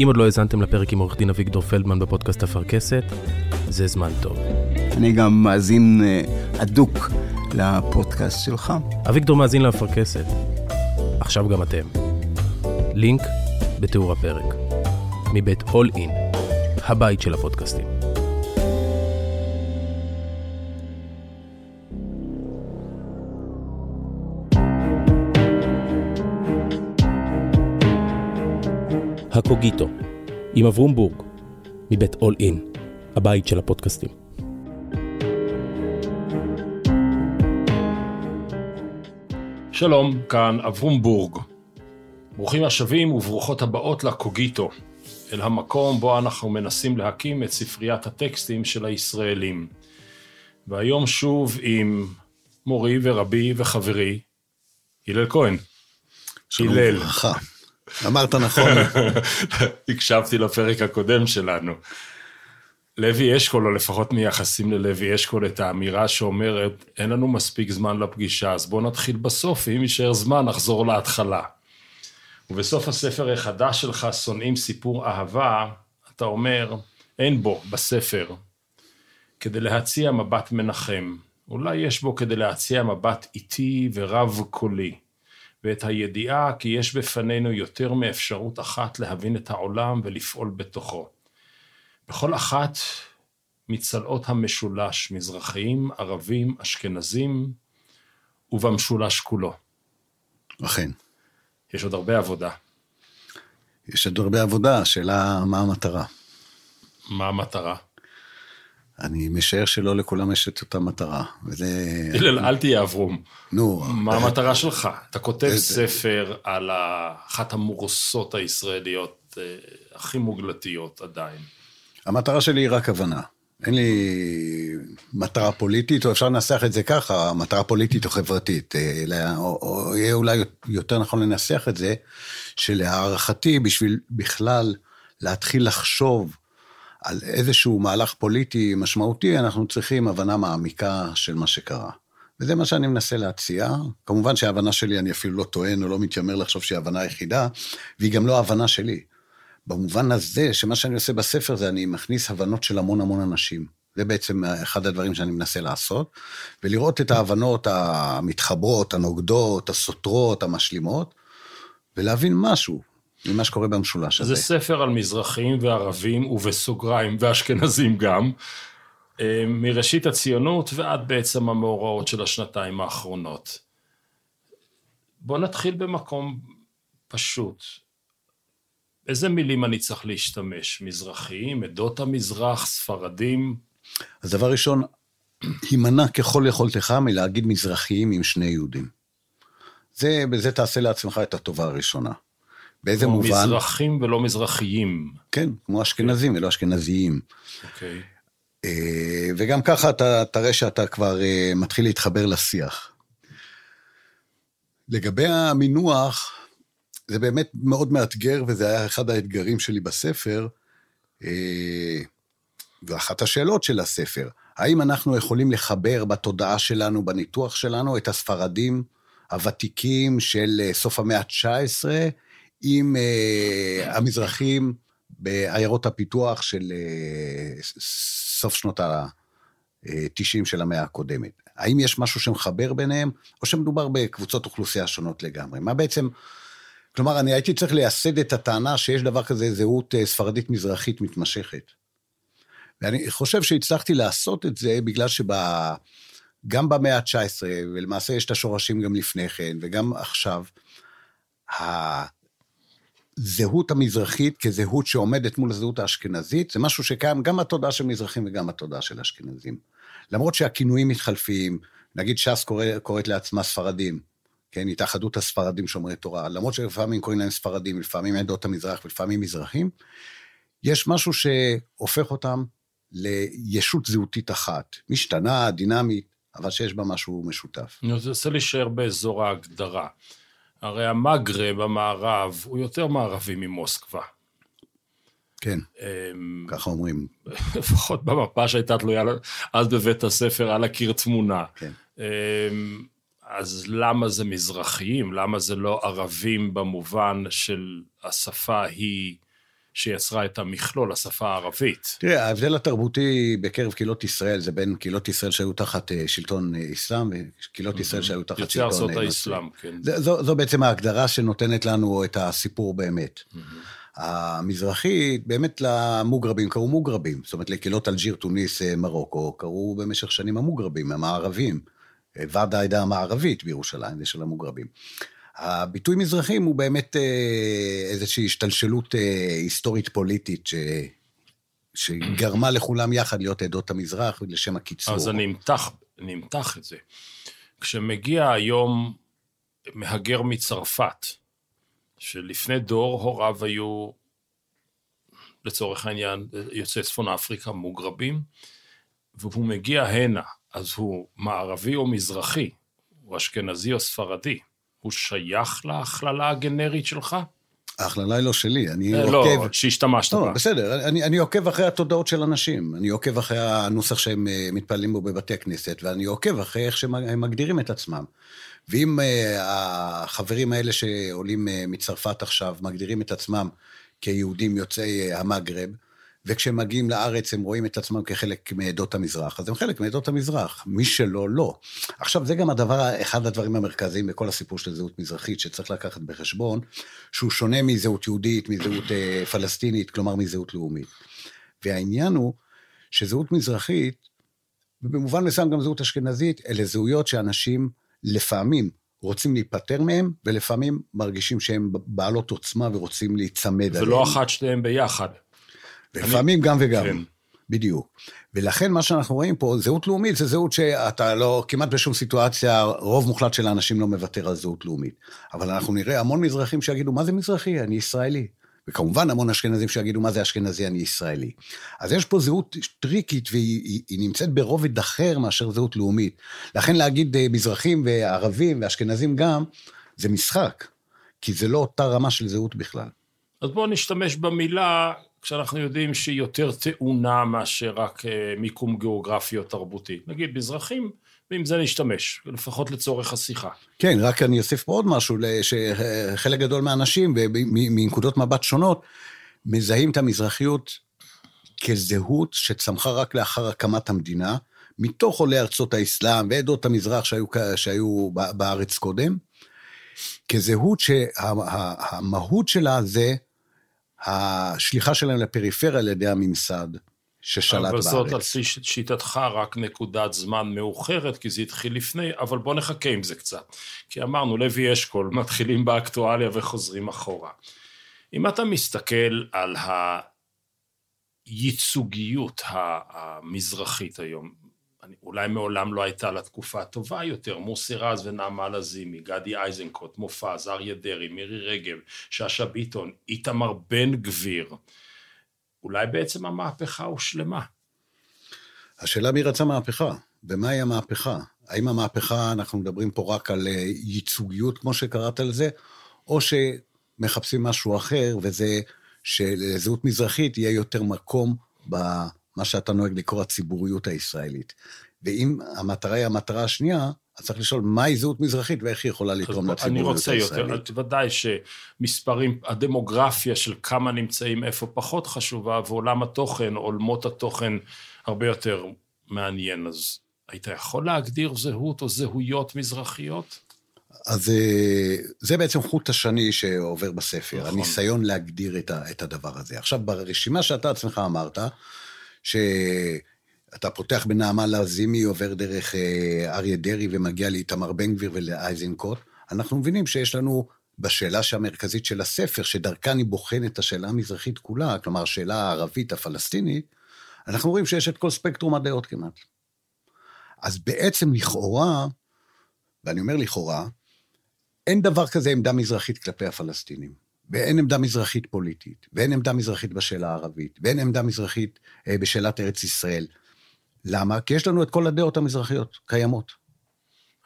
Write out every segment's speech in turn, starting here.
אם עוד לא האזנתם לפרק עם עורך דין אביגדור פלדמן בפודקאסט אפרכסת, זה זמן טוב. אני גם מאזין הדוק לפודקאסט שלך. אביגדור מאזין לאפרכסת. עכשיו גם אתם. לינק בתיאור הפרק. מבית All In, הבית של הפודקאסטים. הקוגיטו, עם אברום בורג, מבית All In, הבית של הפודקאסטים. שלום, כאן אברום בורג. ברוכים השבים וברוכות הבאות לקוגיטו, אל המקום בו אנחנו מנסים להקים את ספריית הטקסטים של הישראלים. והיום שוב עם מורי ורבי וחברי, הלל כהן. שלום וברכה. אמרת נכון. הקשבתי לפרק הקודם שלנו. לוי אשכול, או לפחות מייחסים ללוי אשכול את האמירה שאומרת, אין לנו מספיק זמן לפגישה, אז בואו נתחיל בסוף, ואם יישאר זמן, נחזור להתחלה. ובסוף הספר החדש שלך, שונאים סיפור אהבה, אתה אומר, אין בו, בספר, כדי להציע מבט מנחם. אולי יש בו כדי להציע מבט איטי ורב קולי. ואת הידיעה כי יש בפנינו יותר מאפשרות אחת להבין את העולם ולפעול בתוכו. בכל אחת מצלעות המשולש, מזרחיים, ערבים, אשכנזים, ובמשולש כולו. אכן. יש עוד הרבה עבודה. יש עוד הרבה עבודה, השאלה מה המטרה. מה המטרה? אני משער שלא לכולם יש את אותה מטרה, וזה... הלל, אל תהיה אברום. נו. מה המטרה שלך? אתה כותב ספר על אחת המורסות הישראליות אה, הכי מוגלתיות עדיין. המטרה שלי היא רק הבנה. אין לי מטרה פוליטית, או אפשר לנסח את זה ככה, מטרה פוליטית או חברתית. אלא, או, או יהיה אולי יותר נכון לנסח את זה, שלהערכתי, בשביל בכלל להתחיל לחשוב על איזשהו מהלך פוליטי משמעותי, אנחנו צריכים הבנה מעמיקה של מה שקרה. וזה מה שאני מנסה להציע. כמובן שההבנה שלי, אני אפילו לא טוען או לא מתיימר לחשוב שהיא ההבנה היחידה, והיא גם לא ההבנה שלי. במובן הזה, שמה שאני עושה בספר זה אני מכניס הבנות של המון המון אנשים. זה בעצם אחד הדברים שאני מנסה לעשות, ולראות את ההבנות המתחברות, הנוגדות, הסותרות, המשלימות, ולהבין משהו ממה שקורה במשולש הזה. זה ספר על מזרחים וערבים, ובסוגריים, ואשכנזים גם, אה, מראשית הציונות ועד בעצם המאורעות של השנתיים האחרונות. בואו נתחיל במקום פשוט. איזה מילים אני צריך להשתמש? מזרחיים, עדות המזרח, ספרדים? אז דבר ראשון, הימנע ככל יכולתך מלהגיד מזרחיים עם שני יהודים. זה, בזה תעשה לעצמך את הטובה הראשונה. באיזה כמו מובן? כמו מזרחים ולא מזרחיים. כן, כמו אשכנזים ולא אשכנזיים. אוקיי. אה, וגם ככה אתה תראה שאתה כבר אה, מתחיל להתחבר לשיח. לגבי המינוח, זה באמת מאוד מאתגר, וזה היה אחד האתגרים שלי בספר, אה, ואחת השאלות של הספר, האם אנחנו יכולים לחבר בתודעה שלנו, בניתוח שלנו, את הספרדים הוותיקים של סוף המאה ה-19 עם uh, המזרחים בעיירות הפיתוח של uh, סוף שנות ה-90 של המאה הקודמת. האם יש משהו שמחבר ביניהם, או שמדובר בקבוצות אוכלוסייה שונות לגמרי? מה בעצם... כלומר, אני הייתי צריך לייסד את הטענה שיש דבר כזה זהות ספרדית מזרחית מתמשכת. ואני חושב שהצלחתי לעשות את זה בגלל שגם במאה ה-19, ולמעשה יש את השורשים גם לפני כן, וגם עכשיו, הזהות המזרחית כזהות שעומדת מול הזהות האשכנזית, זה משהו שקיים גם בתודעה של מזרחים וגם בתודעה של אשכנזים. למרות שהכינויים מתחלפים, נגיד ש"ס קורא, קוראת לעצמה ספרדים, כן, התאחדות הספרדים שומרי תורה, למרות שלפעמים קוראים להם ספרדים, לפעמים עדות המזרח ולפעמים מזרחים, יש משהו שהופך אותם לישות זהותית אחת, משתנה, דינמית, אבל שיש בה משהו משותף. אני רוצה להישאר באזור ההגדרה. הרי המגרב המערב הוא יותר מערבי ממוסקבה. כן, אמ, ככה אומרים. לפחות במפה שהייתה תלויה אז בבית הספר על הקיר תמונה. כן. אמ, אז למה זה מזרחיים? למה זה לא ערבים במובן של השפה היא שיצרה את המכלול, השפה הערבית. תראה, ההבדל התרבותי בקרב קהילות ישראל זה בין קהילות ישראל שהיו תחת אה, שלטון אה, אסלאם וקהילות ישראל שהיו תחת יוצאי שלטון ארצות נוצרי. האסלאם, כן. זה- זו, זו בעצם ההגדרה שנותנת לנו את הסיפור באמת. המזרחית, באמת למוגרבים קראו מוגרבים. זאת אומרת, לקהילות אלג'יר, תוניס, אה, מרוקו, קראו במשך שנים המוגרבים, המערבים. אה, ועד העדה המערבית בירושלים, זה של המוגרבים. הביטוי מזרחים הוא באמת אה, איזושהי השתלשלות אה, היסטורית פוליטית ש... שגרמה לכולם יחד להיות עדות המזרח לשם הקיצור. אז אני אמתח, אני אמתח את זה. כשמגיע היום מהגר מצרפת, שלפני דור הוריו היו, לצורך העניין, יוצאי צפון אפריקה מוגרבים, והוא מגיע הנה, אז הוא מערבי או מזרחי, הוא אשכנזי או ספרדי, הוא שייך להכללה הגנרית שלך? ההכללה היא לא שלי, אני אה, עוקב... לא, שהשתמשת לא, בה. בסדר, אני, אני עוקב אחרי התודעות של אנשים, אני עוקב אחרי הנוסח שהם אה, מתפללים בו בבתי הכנסת, ואני עוקב אחרי איך שהם מגדירים את עצמם. ואם uh, החברים האלה שעולים מצרפת עכשיו מגדירים את עצמם כיהודים יוצאי המגרב, וכשהם מגיעים לארץ הם רואים את עצמם כחלק מעדות המזרח, אז הם חלק מעדות המזרח, מי שלא, לא. עכשיו, זה גם הדבר, אחד הדברים המרכזיים בכל הסיפור של זהות מזרחית, שצריך לקחת בחשבון, שהוא שונה מזהות יהודית, מזהות uh, פלסטינית, כלומר מזהות לאומית. והעניין הוא שזהות מזרחית, ובמובן מסוים גם זהות אשכנזית, אלה זהויות שאנשים לפעמים רוצים להיפטר מהם, ולפעמים מרגישים שהן בעלות עוצמה ורוצים להיצמד עליהן. ולא אחת שתיהם ביחד. ולפעמים גם וגם. כן. בדיוק. ולכן מה שאנחנו רואים פה, זהות לאומית זה זהות שאתה לא, כמעט בשום סיטואציה, רוב מוחלט של האנשים לא מוותר על זהות לאומית. אבל אנחנו נראה המון מזרחים שיגידו, מה זה מזרחי? אני ישראלי. וכמובן המון אשכנזים שיגידו, מה זה אשכנזי? אני ישראלי. אז יש פה זהות טריקית, והיא היא, היא נמצאת ברובד אחר מאשר זהות לאומית. לכן להגיד אה, מזרחים וערבים ואשכנזים גם, זה משחק. כי זה לא אותה רמה של זהות בכלל. אז בואו נשתמש במילה כשאנחנו יודעים שהיא יותר טעונה מאשר רק אה, מיקום גיאוגרפי או תרבותי. נגיד מזרחים, ועם זה נשתמש, לפחות לצורך השיחה. כן, רק אני אוסיף פה עוד משהו, שחלק גדול מהאנשים, מנקודות מבט שונות, מזהים את המזרחיות כזהות שצמחה רק לאחר הקמת המדינה, מתוך עולי ארצות האסלאם ועדות המזרח שהיו, שהיו בארץ קודם, כזהות שהמהות שלה זה השליחה שלהם לפריפריה על ידי הממסד ששלט בארץ. אבל זאת על שיטתך רק נקודת זמן מאוחרת, כי זה התחיל לפני, אבל בוא נחכה עם זה קצת. כי אמרנו, לוי אשכול, מתחילים באקטואליה וחוזרים אחורה. אם אתה מסתכל על הייצוגיות המזרחית היום, אולי מעולם לא הייתה לה תקופה טובה יותר, מוסי רז ונעמה לזימי, גדי איזנקוט, מופז, אריה דרעי, מירי רגב, שאשא ביטון, איתמר בן גביר. אולי בעצם המהפכה הושלמה. השאלה מי רצה מהפכה, ומהי המהפכה? האם המהפכה, אנחנו מדברים פה רק על ייצוגיות, כמו שקראת לזה, או שמחפשים משהו אחר, וזה שלזהות מזרחית יהיה יותר מקום במה שאתה נוהג לקרוא הציבוריות הישראלית. ואם המטרה היא המטרה השנייה, אז צריך לשאול מהי זהות מזרחית ואיך היא יכולה לתרום לציבוריות הישראלית. אני רוצה יותר, ודאי שמספרים, הדמוגרפיה של כמה נמצאים איפה פחות חשובה, ועולם התוכן, עולמות התוכן הרבה יותר מעניין. אז היית יכול להגדיר זהות או זהויות מזרחיות? אז זה בעצם חוט השני שעובר בספר, נכון. הניסיון להגדיר את הדבר הזה. עכשיו, ברשימה שאתה עצמך אמרת, ש... אתה פותח בנעמה לזימי, עובר דרך אריה דרעי ומגיע לאיתמר בן גביר ולאייזנקוט, אנחנו מבינים שיש לנו בשאלה המרכזית של הספר, שדרכה אני בוחן את השאלה המזרחית כולה, כלומר, השאלה הערבית הפלסטינית, אנחנו רואים שיש את כל ספקטרום הדעות כמעט. אז בעצם לכאורה, ואני אומר לכאורה, אין דבר כזה עמדה מזרחית כלפי הפלסטינים. ואין עמדה מזרחית פוליטית, ואין עמדה מזרחית בשאלה הערבית, ואין עמדה מזרחית בשאלת ארץ ישראל. למה? כי יש לנו את כל הדעות המזרחיות קיימות.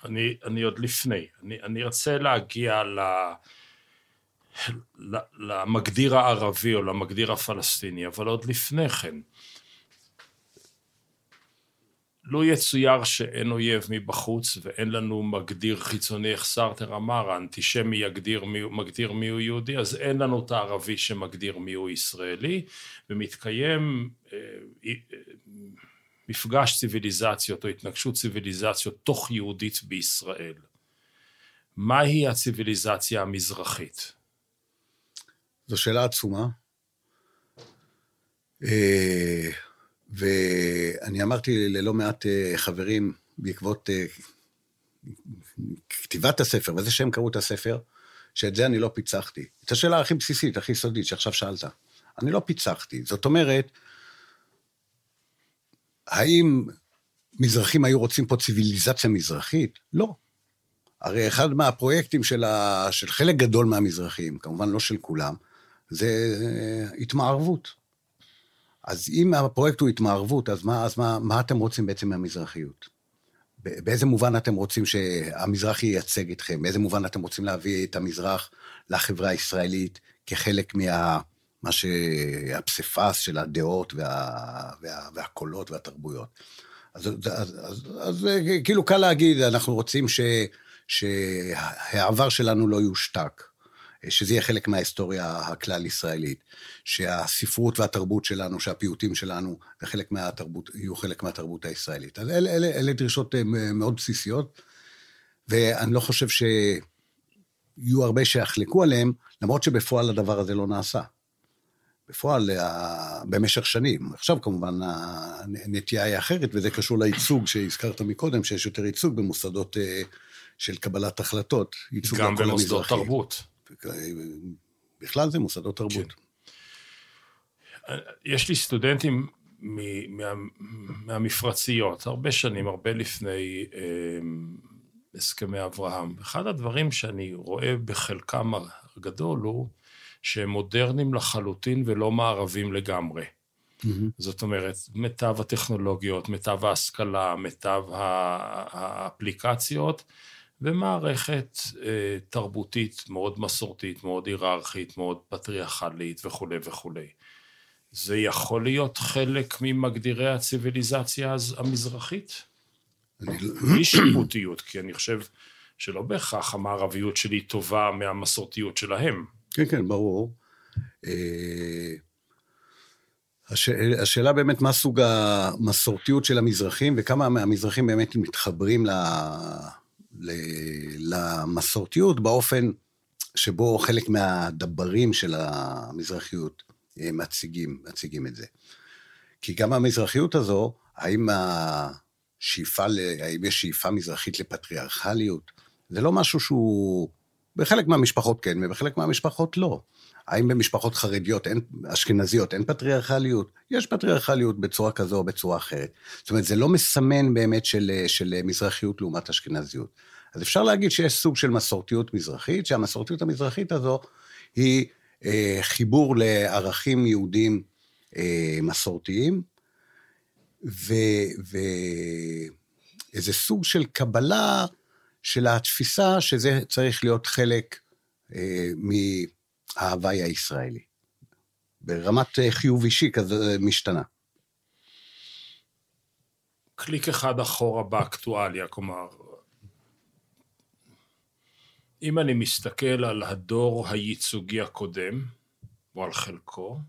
אני, אני עוד לפני, אני, אני רוצה להגיע ל, למגדיר הערבי או למגדיר הפלסטיני, אבל עוד לפני כן. לו יצויר שאין אויב מבחוץ ואין לנו מגדיר חיצוני, איך סארטר אמר, האנטישמי יגדיר מי, מגדיר מיהו יהודי, אז אין לנו את הערבי שמגדיר מיהו ישראלי, ומתקיים אה, אה, מפגש ציוויליזציות או התנגשות ציוויליזציות תוך יהודית בישראל. מהי הציוויליזציה המזרחית? זו שאלה עצומה. אה, ואני אמרתי ללא מעט אה, חברים בעקבות אה, כתיבת הספר, וזה שהם קראו את הספר, שאת זה אני לא פיצחתי. את השאלה הכי בסיסית, הכי סודית, שעכשיו שאלת. אני לא פיצחתי. זאת אומרת, האם מזרחים היו רוצים פה ציוויליזציה מזרחית? לא. הרי אחד מהפרויקטים של, ה... של חלק גדול מהמזרחים, כמובן לא של כולם, זה התמערבות. אז אם הפרויקט הוא התמערבות, אז מה, אז מה, מה אתם רוצים בעצם מהמזרחיות? באיזה מובן אתם רוצים שהמזרח ייצג אתכם? באיזה מובן אתם רוצים להביא את המזרח לחברה הישראלית כחלק מה... מה שהפסיפס של הדעות וה, וה, והקולות והתרבויות. אז, אז, אז, אז, אז כאילו קל להגיד, אנחנו רוצים ש, שהעבר שלנו לא יושתק. שזה יהיה חלק מההיסטוריה הכלל-ישראלית, שהספרות והתרבות שלנו, שהפיוטים שלנו, וחלק מהתרבות, יהיו חלק מהתרבות הישראלית. אז אלה, אלה, אלה דרישות אה, מאוד בסיסיות, ואני לא חושב שיהיו הרבה שיחלקו עליהם, למרות שבפועל הדבר הזה לא נעשה. בפועל, אה, במשך שנים. עכשיו כמובן הנטייה היא אחרת, וזה קשור לייצוג שהזכרת מקודם, שיש יותר ייצוג במוסדות אה, של קבלת החלטות. גם במוסדות תרבות. בכלל זה מוסדות תרבות. כן. יש לי סטודנטים מה, מהמפרציות, הרבה שנים, הרבה לפני אה, הסכמי אברהם. אחד הדברים שאני רואה בחלקם הגדול הוא שהם מודרניים לחלוטין ולא מערבים לגמרי. Mm-hmm. זאת אומרת, מיטב הטכנולוגיות, מיטב ההשכלה, מיטב האפליקציות, ומערכת אה, תרבותית מאוד מסורתית, מאוד היררכית, מאוד פטריארכלית וכולי וכולי. זה יכול להיות חלק ממגדירי הציוויליזציה המזרחית? לא- בלי שיפוטיות, כי אני חושב שלא בהכרח המערביות שלי טובה מהמסורתיות שלהם. כן, כן, ברור. אה, הש... השאלה באמת מה סוג המסורתיות של המזרחים וכמה מהמזרחים באמת מתחברים ל... למסורתיות באופן שבו חלק מהדברים של המזרחיות אה, מציגים, מציגים את זה. כי גם המזרחיות הזו, האם השאיפה, האם יש שאיפה מזרחית לפטריארכליות? זה לא משהו שהוא... בחלק מהמשפחות כן, ובחלק מהמשפחות לא. האם במשפחות חרדיות, אין, אשכנזיות, אין פטריארכליות? יש פטריארכליות בצורה כזו או בצורה אחרת. זאת אומרת, זה לא מסמן באמת של, של מזרחיות לעומת אשכנזיות. אז אפשר להגיד שיש סוג של מסורתיות מזרחית, שהמסורתיות המזרחית הזו היא אה, חיבור לערכים יהודים אה, מסורתיים, ואיזה סוג של קבלה של התפיסה שזה צריך להיות חלק אה, ההוואי הישראלי. ברמת אה, חיוב אישי כזה משתנה. קליק אחד אחורה באקטואליה, כלומר, אם אני מסתכל על הדור הייצוגי הקודם, או על חלקו,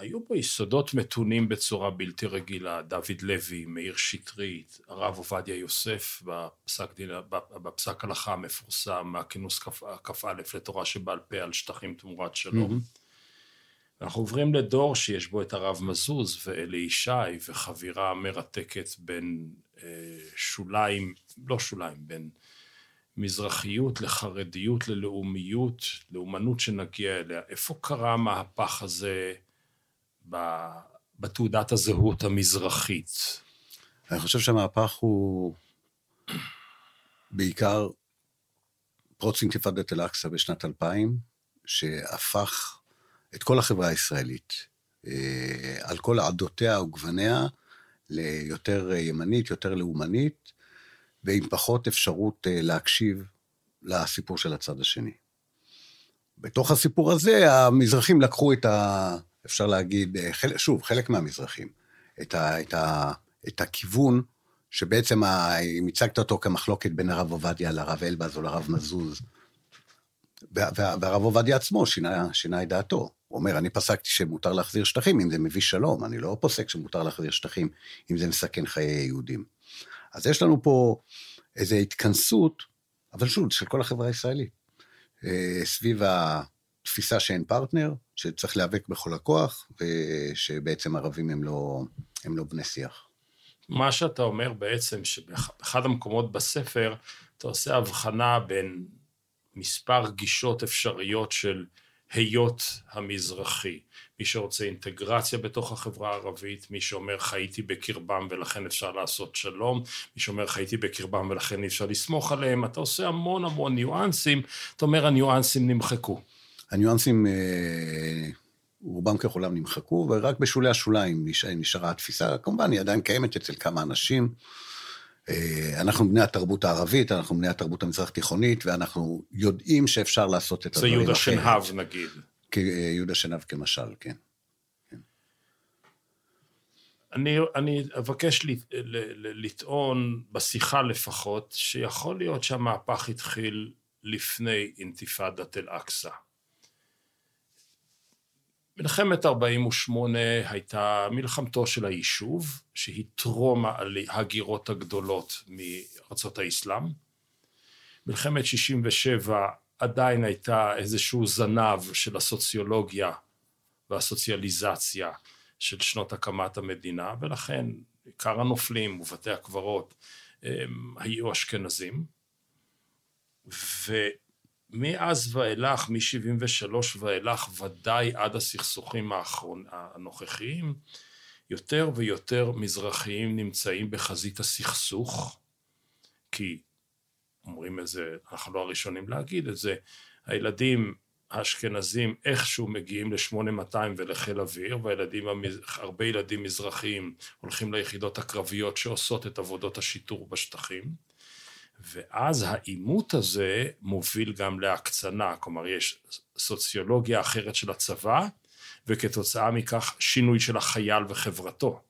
היו בו יסודות מתונים בצורה בלתי רגילה, דוד לוי, מאיר שטרית, הרב עובדיה יוסף בפסק, דין, בפסק הלכה המפורסם מהכינוס כ"א לתורה שבעל פה על שטחים תמורת שלום. Mm-hmm. אנחנו עוברים לדור שיש בו את הרב מזוז ואלי ישי וחבירה מרתקת בין אה, שוליים, לא שוליים, בין מזרחיות לחרדיות ללאומיות, לאומנות שנגיע אליה. איפה קרה המהפך הזה בתעודת הזהות המזרחית? אני חושב שהמהפך הוא בעיקר פרוץ אינתיפאדת אל-אקצא בשנת 2000, שהפך את כל החברה הישראלית, אה, על כל עדותיה וגווניה, ליותר ימנית, יותר לאומנית, ועם פחות אפשרות אה, להקשיב לסיפור של הצד השני. בתוך הסיפור הזה, המזרחים לקחו את ה... אפשר להגיד, אה, שוב, חלק מהמזרחים, את, ה, את את הכיוון שבעצם, ה- אם הצגת אותו כמחלוקת בין הרב עובדיה לרב אלבז או לרב מזוז, וה- וה- והרב עובדיה עצמו שינה, שינה את דעתו. הוא אומר, אני פסקתי שמותר להחזיר שטחים אם זה מביא שלום, אני לא פוסק שמותר להחזיר שטחים אם זה מסכן חיי יהודים. אז יש לנו פה איזו התכנסות, אבל שוב, של כל החברה הישראלית, אה, סביב התפיסה שאין פרטנר, שצריך להיאבק בכל הכוח, ושבעצם ערבים הם לא, הם לא בני שיח. מה שאתה אומר בעצם, שבאחד המקומות בספר, אתה עושה הבחנה בין מספר גישות אפשריות של היות המזרחי. מי שרוצה אינטגרציה בתוך החברה הערבית, מי שאומר חייתי בקרבם ולכן אפשר לעשות שלום, מי שאומר חייתי בקרבם ולכן אי אפשר לסמוך עליהם, אתה עושה המון המון ניואנסים, אתה אומר הניואנסים נמחקו. הניואנסים, אה, רובם ככולם נמחקו, ורק בשולי השוליים נש- נשארה התפיסה. כמובן, היא עדיין קיימת אצל כמה אנשים. אה, אנחנו בני התרבות הערבית, אנחנו בני התרבות המזרח-תיכונית, ואנחנו יודעים שאפשר לעשות את זה הדברים יהודה אחרת. שנהב נגיד. כיהודה שנהב כמשל, כן. אני, אני אבקש לטעון, בשיחה לפחות, שיכול להיות שהמהפך התחיל לפני אינתיפאדת אל-אקצא. מלחמת 48' הייתה מלחמתו של היישוב, שהיא טרום ההגירות הגדולות מארצות האסלאם. מלחמת 67' עדיין הייתה איזשהו זנב של הסוציולוגיה והסוציאליזציה של שנות הקמת המדינה, ולכן עיקר הנופלים ובתי הקברות היו אשכנזים. ומאז ואילך, מ-73 ואילך, ודאי עד הסכסוכים האחרון, הנוכחיים, יותר ויותר מזרחיים נמצאים בחזית הסכסוך, כי אומרים את זה, אנחנו לא הראשונים להגיד את זה, הילדים האשכנזים איכשהו מגיעים ל-8200 ולחיל אוויר, והילדים, הרבה ילדים מזרחיים הולכים ליחידות הקרביות שעושות את עבודות השיטור בשטחים, ואז העימות הזה מוביל גם להקצנה, כלומר יש סוציולוגיה אחרת של הצבא, וכתוצאה מכך שינוי של החייל וחברתו.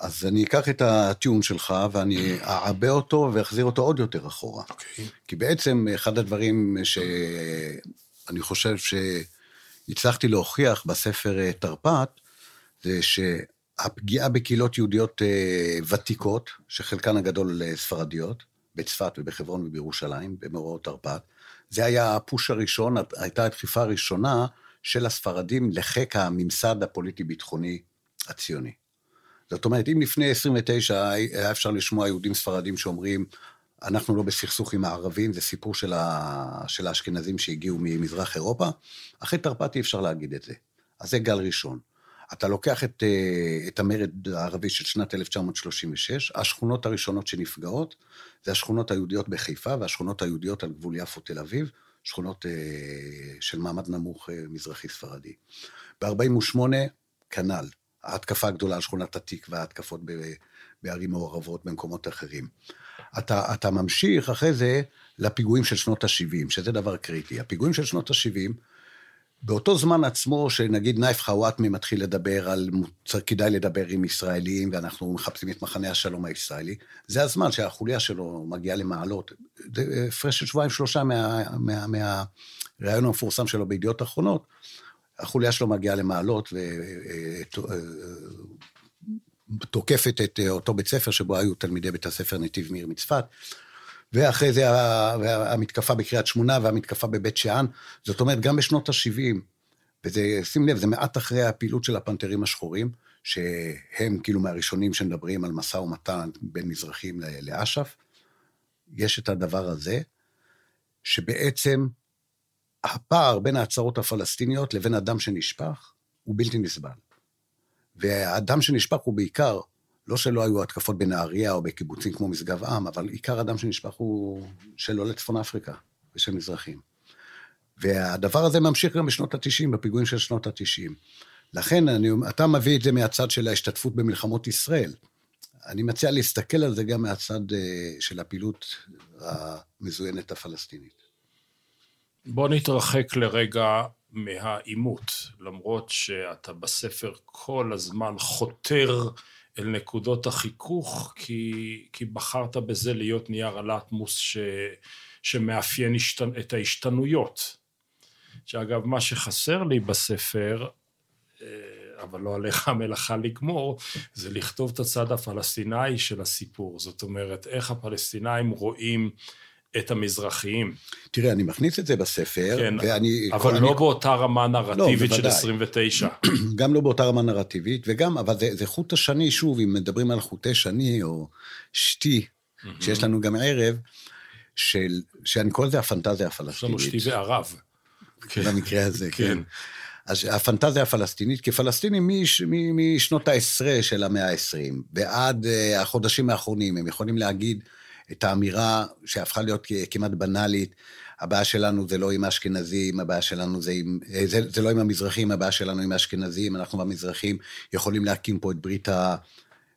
אז אני אקח את הטיעון שלך ואני אעבה אותו ואחזיר אותו עוד יותר אחורה. אוקיי. כי בעצם אחד הדברים שאני חושב שהצלחתי להוכיח בספר אה, תרפ"ט, זה שהפגיעה בקהילות יהודיות אה, ותיקות, שחלקן הגדול אה, ספרדיות, בצפת ובחברון ובירושלים, במאורעות תרפ"ט, זה היה הפוש הראשון, הייתה הדחיפה הראשונה של הספרדים לחיק הממסד הפוליטי-ביטחוני הציוני. זאת אומרת, אם לפני 29 היה אפשר לשמוע יהודים ספרדים שאומרים, אנחנו לא בסכסוך עם הערבים, זה סיפור של, ה... של האשכנזים שהגיעו ממזרח אירופה, אחרי תרפ"ט אי אפשר להגיד את זה. אז זה גל ראשון. אתה לוקח את, אה, את המרד הערבי של שנת 1936, השכונות הראשונות שנפגעות, זה השכונות היהודיות בחיפה והשכונות היהודיות על גבול יפו-תל אביב, שכונות אה, של מעמד נמוך אה, מזרחי ספרדי. ב-48' כנ"ל, ההתקפה הגדולה על שכונת התקווה, ההתקפות בערים מעורבות, במקומות אחרים. אתה, אתה ממשיך אחרי זה לפיגועים של שנות ה-70, שזה דבר קריטי. הפיגועים של שנות ה-70, באותו זמן עצמו, שנגיד נייף חוואטמי מתחיל לדבר על, כדאי לדבר עם ישראלים, ואנחנו מחפשים את מחנה השלום הישראלי, זה הזמן שהחוליה שלו מגיעה למעלות. זה הפרש של שבועיים שלושה מהראיון מה, מה, מהראיון המפורסם שלו בידיעות אחרונות, החוליה שלו מגיעה למעלות ותוקפת את אותו בית ספר שבו היו תלמידי בית הספר נתיב מאיר מצפת. ואחרי זה המתקפה בקריית שמונה והמתקפה בבית שאן. זאת אומרת, גם בשנות ה-70, וזה, שים לב, זה מעט אחרי הפעילות של הפנתרים השחורים, שהם כאילו מהראשונים שמדברים על משא ומתן בין מזרחים לאש"ף, יש את הדבר הזה, שבעצם הפער בין ההצהרות הפלסטיניות לבין הדם שנשפך הוא בלתי נסבל. והדם שנשפך הוא בעיקר, לא שלא היו התקפות בנהריה או בקיבוצים כמו משגב עם, אבל עיקר הדם שנשפך הוא של עולי צפון אפריקה ושל מזרחים. והדבר הזה ממשיך גם בשנות ה-90, בפיגועים של שנות ה-90. לכן, אני, אתה מביא את זה מהצד של ההשתתפות במלחמות ישראל. אני מציע להסתכל על זה גם מהצד של הפעילות המזוינת הפלסטינית. בוא נתרחק לרגע מהעימות, למרות שאתה בספר כל הזמן חותר אל נקודות החיכוך, כי, כי בחרת בזה להיות נייר הלטמוס ש, שמאפיין השת, את ההשתנויות. שאגב, מה שחסר לי בספר, אה, אבל לא עליך המלאכה לגמור, זה לכתוב את הצד הפלסטיני של הסיפור. זאת אומרת, איך הפלסטינאים רואים את המזרחיים. תראה, אני מכניס את זה בספר, כן, ואני... אבל אני, לא באותה רמה נרטיבית לא, של בוודאי. 29. גם לא באותה רמה נרטיבית, וגם, אבל זה, זה חוט השני, שוב, אם מדברים על חוטי שני או שתי, שיש לנו גם ערב, של, שאני קורא לזה הפנטזיה יש לנו הפלסטינית. שתי וערב. כן. במקרה הזה, כן. כן. אז הפנטזיה הפלסטינית, כפלסטינים מש, מ- משנות העשרה של המאה העשרים, ועד uh, החודשים האחרונים, הם יכולים להגיד את האמירה שהפכה להיות כמעט בנאלית, הבעיה שלנו זה לא עם האשכנזים, הבעיה שלנו זה עם, אה, זה, זה לא עם המזרחים, הבעיה שלנו עם האשכנזים, אנחנו והמזרחים יכולים להקים פה את ברית אה,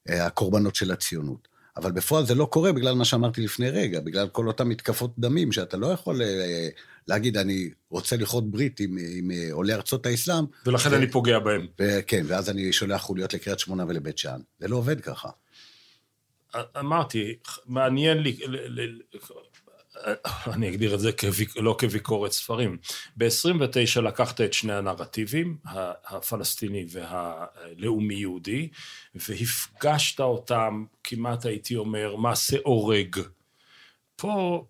הקורבנות של הציונות. אבל בפועל זה לא קורה בגלל מה שאמרתי לפני רגע, בגלל כל אותם מתקפות דמים, שאתה לא יכול אה, להגיד, אני רוצה לכרות ברית עם, עם עולי ארצות האסלאם, ולכן ו- אני פוגע בהם. וכן, ואז אני שולח חוליות לקריית שמונה ולבית שאן. זה לא עובד ככה. אמרתי, מעניין לי, ל- ל- אני אגדיר את זה כביק, לא כביקורת ספרים. ב-29 לקחת את שני הנרטיבים, הפלסטיני והלאומי-יהודי, והפגשת אותם, כמעט הייתי אומר, מעשה הורג. פה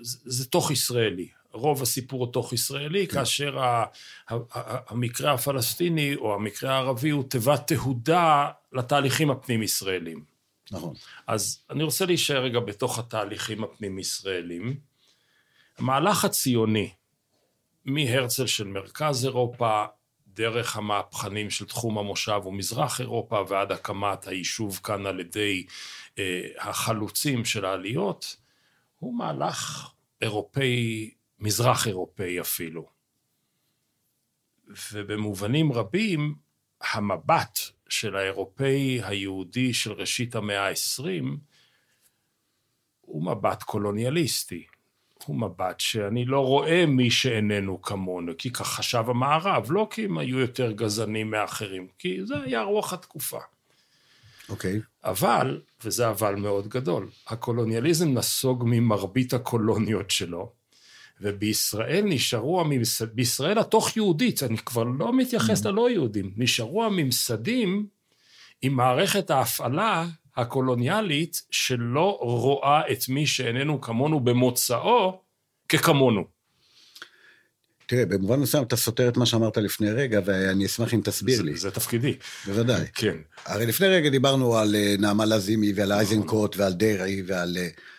זה, זה תוך ישראלי. רוב הסיפור הוא תוך ישראלי, כאשר ה, ה, ה, המקרה הפלסטיני או המקרה הערבי הוא תיבת תהודה לתהליכים הפנים-ישראלים. נכון. אז אני רוצה להישאר רגע בתוך התהליכים הפנים-ישראלים. המהלך הציוני, מהרצל של מרכז אירופה, דרך המהפכנים של תחום המושב ומזרח אירופה ועד הקמת היישוב כאן על ידי אה, החלוצים של העליות, הוא מהלך אירופאי, מזרח אירופאי אפילו. ובמובנים רבים, המבט של האירופאי היהודי של ראשית המאה ה-20 הוא מבט קולוניאליסטי. הוא מבט שאני לא רואה מי שאיננו כמונו, כי כך חשב המערב, לא כי הם היו יותר גזענים מאחרים, כי זה היה רוח התקופה. אוקיי. אבל, וזה אבל מאוד גדול, הקולוניאליזם נסוג ממרבית הקולוניות שלו, ובישראל נשארו הממסד, בישראל התוך יהודית, אני כבר לא מתייחס ללא יהודים, נשארו הממסדים עם מערכת ההפעלה הקולוניאלית שלא רואה את מי שאיננו כמונו במוצאו ככמונו. תראה, במובן מסוים אתה סותר את מה שאמרת לפני רגע, ואני אשמח אם תסביר זה, לי. זה תפקידי. בוודאי. כן. הרי לפני רגע דיברנו על אה, נעמה לזימי ועל אייזנקוט ועל דרעי ועל...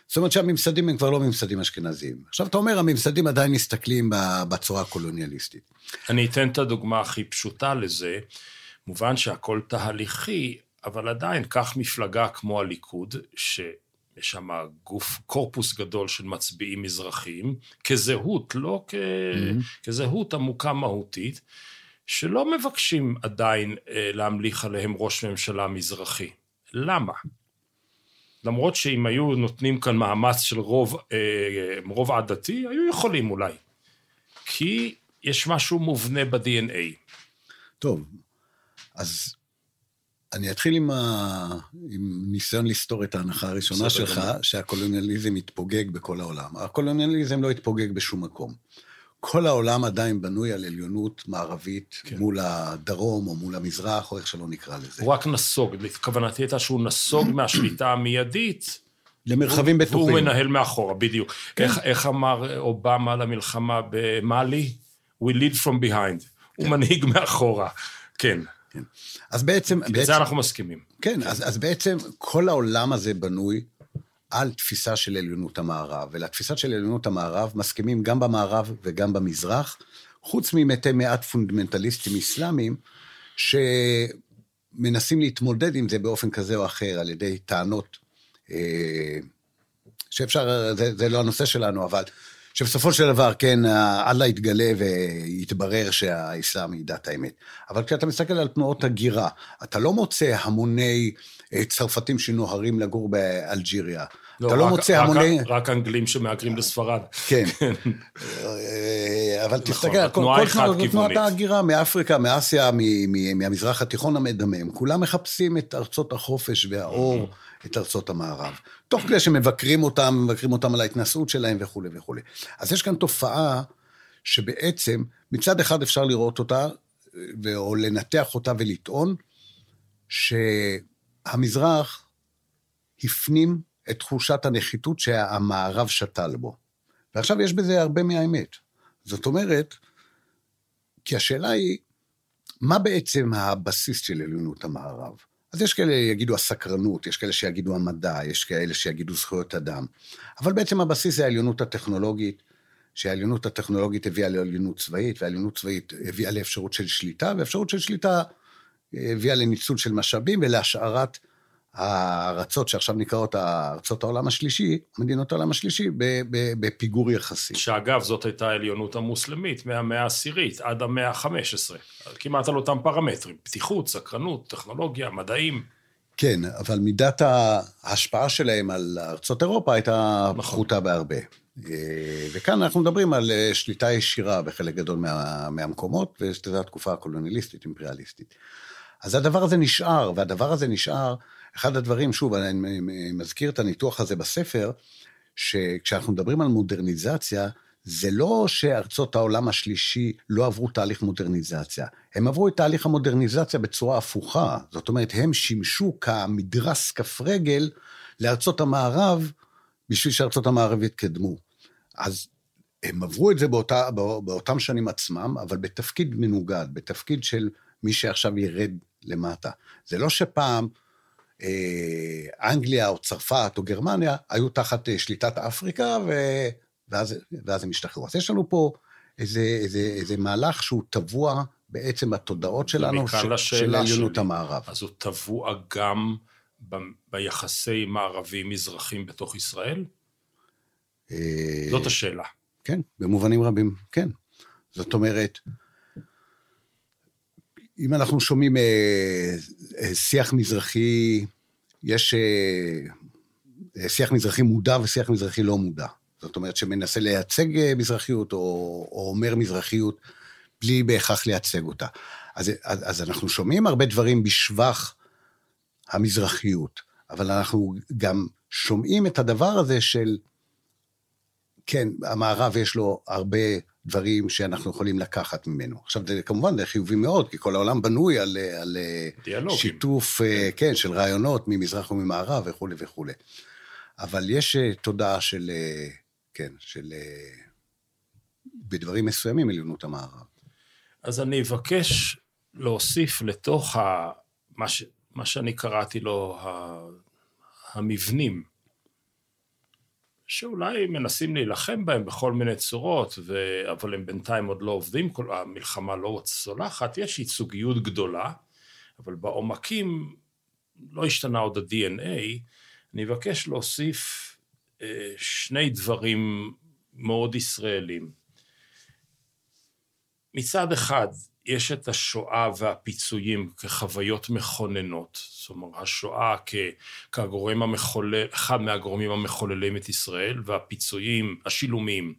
זאת אומרת שהממסדים הם כבר לא ממסדים אשכנזיים. עכשיו אתה אומר, הממסדים עדיין מסתכלים בצורה הקולוניאליסטית. אני אתן את הדוגמה הכי פשוטה לזה. מובן שהכל תהליכי, אבל עדיין, קח מפלגה כמו הליכוד, שיש שם גוף, קורפוס גדול של מצביעים מזרחיים, כזהות, לא כ... כזהות עמוקה מהותית, שלא מבקשים עדיין אה, להמליך עליהם ראש ממשלה מזרחי. למה? למרות שאם היו נותנים כאן מאמץ של רוב, אה, רוב עדתי, היו יכולים אולי. כי יש משהו מובנה ב-DNA. טוב, אז אני אתחיל עם, ה... עם ניסיון לסתור את ההנחה הראשונה שלך. שהקולוניאליזם יתפוגג בכל העולם. הקולוניאליזם לא יתפוגג בשום מקום. כל העולם עדיין בנוי על עליונות מערבית כן. מול הדרום או מול המזרח, או איך שלא נקרא לזה. הוא רק נסוג, כוונתי הייתה שהוא נסוג מהשליטה המיידית, למרחבים והוא בטוחים. מנהל מאחורה, בדיוק. איך, איך אמר אובמה למלחמה במאלי? We lead from behind. הוא מנהיג מאחורה. כן, אז בעצם, בעצם בזה אנחנו מסכימים. כן, אז, אז בעצם כל העולם הזה בנוי על תפיסה של עליונות המערב, ולתפיסה של עליונות המערב מסכימים גם במערב וגם במזרח, חוץ ממתי מעט פונדמנטליסטים אסלאמיים, שמנסים להתמודד עם זה באופן כזה או אחר, על ידי טענות אה, שאפשר, זה, זה לא הנושא שלנו, אבל שבסופו של דבר, כן, אללה יתגלה ויתברר שהאסלאם היא דת האמת. אבל כשאתה מסתכל על תנועות הגירה, אתה לא מוצא המוני צרפתים שנוהרים לגור באלג'יריה. לא, אתה לא רק- מוצא רק- המוני... רק אנגלים שמהגרים לספרד. כן. אה, אבל נכון, תסתכל, כל תנועת ההגירה מאפריקה, מאסיה, מהמזרח התיכון המדמם, כולם מחפשים את ארצות החופש והאור, את ארצות המערב. תוך כדי שמבקרים אותם, מבקרים אותם על ההתנשאות שלהם וכולי וכולי. אז יש כאן תופעה שבעצם, מצד אחד אפשר לראות אותה, ו- או לנתח אותה ולטעון, שהמזרח הפנים את תחושת הנחיתות שהמערב שתל בו. ועכשיו יש בזה הרבה מהאמת. זאת אומרת, כי השאלה היא, מה בעצם הבסיס של עליונות המערב? אז יש כאלה שיגידו הסקרנות, יש כאלה שיגידו המדע, יש כאלה שיגידו זכויות אדם. אבל בעצם הבסיס זה העליונות הטכנולוגית, שהעליונות הטכנולוגית הביאה לעליונות צבאית, והעליונות צבאית הביאה לאפשרות של שליטה, ואפשרות של שליטה הביאה לניצול של משאבים ולהשארת הארצות שעכשיו נקראות ארצות העולם השלישי, מדינות העולם השלישי, בפיגור יחסי. שאגב, זאת הייתה העליונות המוסלמית מהמאה העשירית עד המאה ה-15. כמעט על אותם פרמטרים, פתיחות, סקרנות, טכנולוגיה, מדעים. כן, אבל מידת ההשפעה שלהם על ארצות אירופה הייתה נכון. פחותה בהרבה. אה, וכאן אנחנו מדברים על אה, שליטה ישירה בחלק גדול מה, מהמקומות, וזו התקופה הקולוניאליסטית, אימפריאליסטית. אז הדבר הזה נשאר, והדבר הזה נשאר, אחד הדברים, שוב, אני מזכיר את הניתוח הזה בספר, שכשאנחנו מדברים על מודרניזציה, זה לא שארצות העולם השלישי לא עברו תהליך מודרניזציה, הם עברו את תהליך המודרניזציה בצורה הפוכה. זאת אומרת, הם שימשו כמדרס כף רגל לארצות המערב, בשביל שארצות המערב יתקדמו. אז הם עברו את זה באותה, בא- באותם שנים עצמם, אבל בתפקיד מנוגד, בתפקיד של מי שעכשיו ירד למטה. זה לא שפעם אה, אנגליה או צרפת או גרמניה היו תחת אה, שליטת אפריקה, ו... ואז, ואז הם השתחררו. אז יש לנו פה איזה, איזה, איזה מהלך שהוא טבוע בעצם בתודעות שלנו, ומכאן של, עליונות. המערב. אז הוא טבוע גם ב- ביחסי מערבים-מזרחים בתוך ישראל? אה, זאת השאלה. כן, במובנים רבים, כן. זאת אומרת, אם אנחנו שומעים אה, אה, שיח מזרחי, יש אה, שיח מזרחי מודע ושיח מזרחי לא מודע. זאת אומרת, שמנסה לייצג מזרחיות או, או אומר מזרחיות בלי בהכרח לייצג אותה. אז, אז, אז אנחנו שומעים הרבה דברים בשבח המזרחיות, אבל אנחנו גם שומעים את הדבר הזה של כן, המערב יש לו הרבה דברים שאנחנו יכולים לקחת ממנו. עכשיו, זה כמובן זה חיובי מאוד, כי כל העולם בנוי על, על דיאלוגים. שיתוף, אה, כן, של רעיונות ממזרח וממערב וכולי וכולי. אבל יש אה, תודעה של, אה, כן, של... אה, בדברים מסוימים עליונות המערב. אז אני אבקש להוסיף לתוך ה... מה, ש... מה שאני קראתי לו ה... המבנים, שאולי מנסים להילחם בהם בכל מיני צורות, ו... אבל הם בינתיים עוד לא עובדים, כל... המלחמה לא צולחת, יש ייצוגיות גדולה, אבל בעומקים לא השתנה עוד ה-DNA, אני אבקש להוסיף אה, שני דברים מאוד ישראלים. מצד אחד, יש את השואה והפיצויים כחוויות מכוננות. זאת אומרת, השואה כ, כגורם המחולל, אחד מהגורמים המחוללים את ישראל, והפיצויים, השילומים,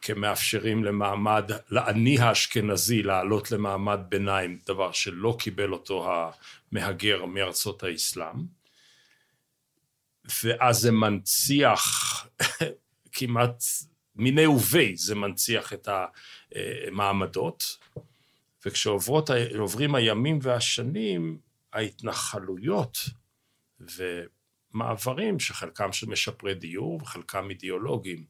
כמאפשרים למעמד, לעני האשכנזי לעלות למעמד ביניים, דבר שלא קיבל אותו המהגר מארצות האסלאם. ואז זה מנציח כמעט מיני ובי, זה מנציח את המעמדות. וכשעוברים הימים והשנים, ההתנחלויות ומעברים, שחלקם של משפרי דיור וחלקם אידיאולוגיים,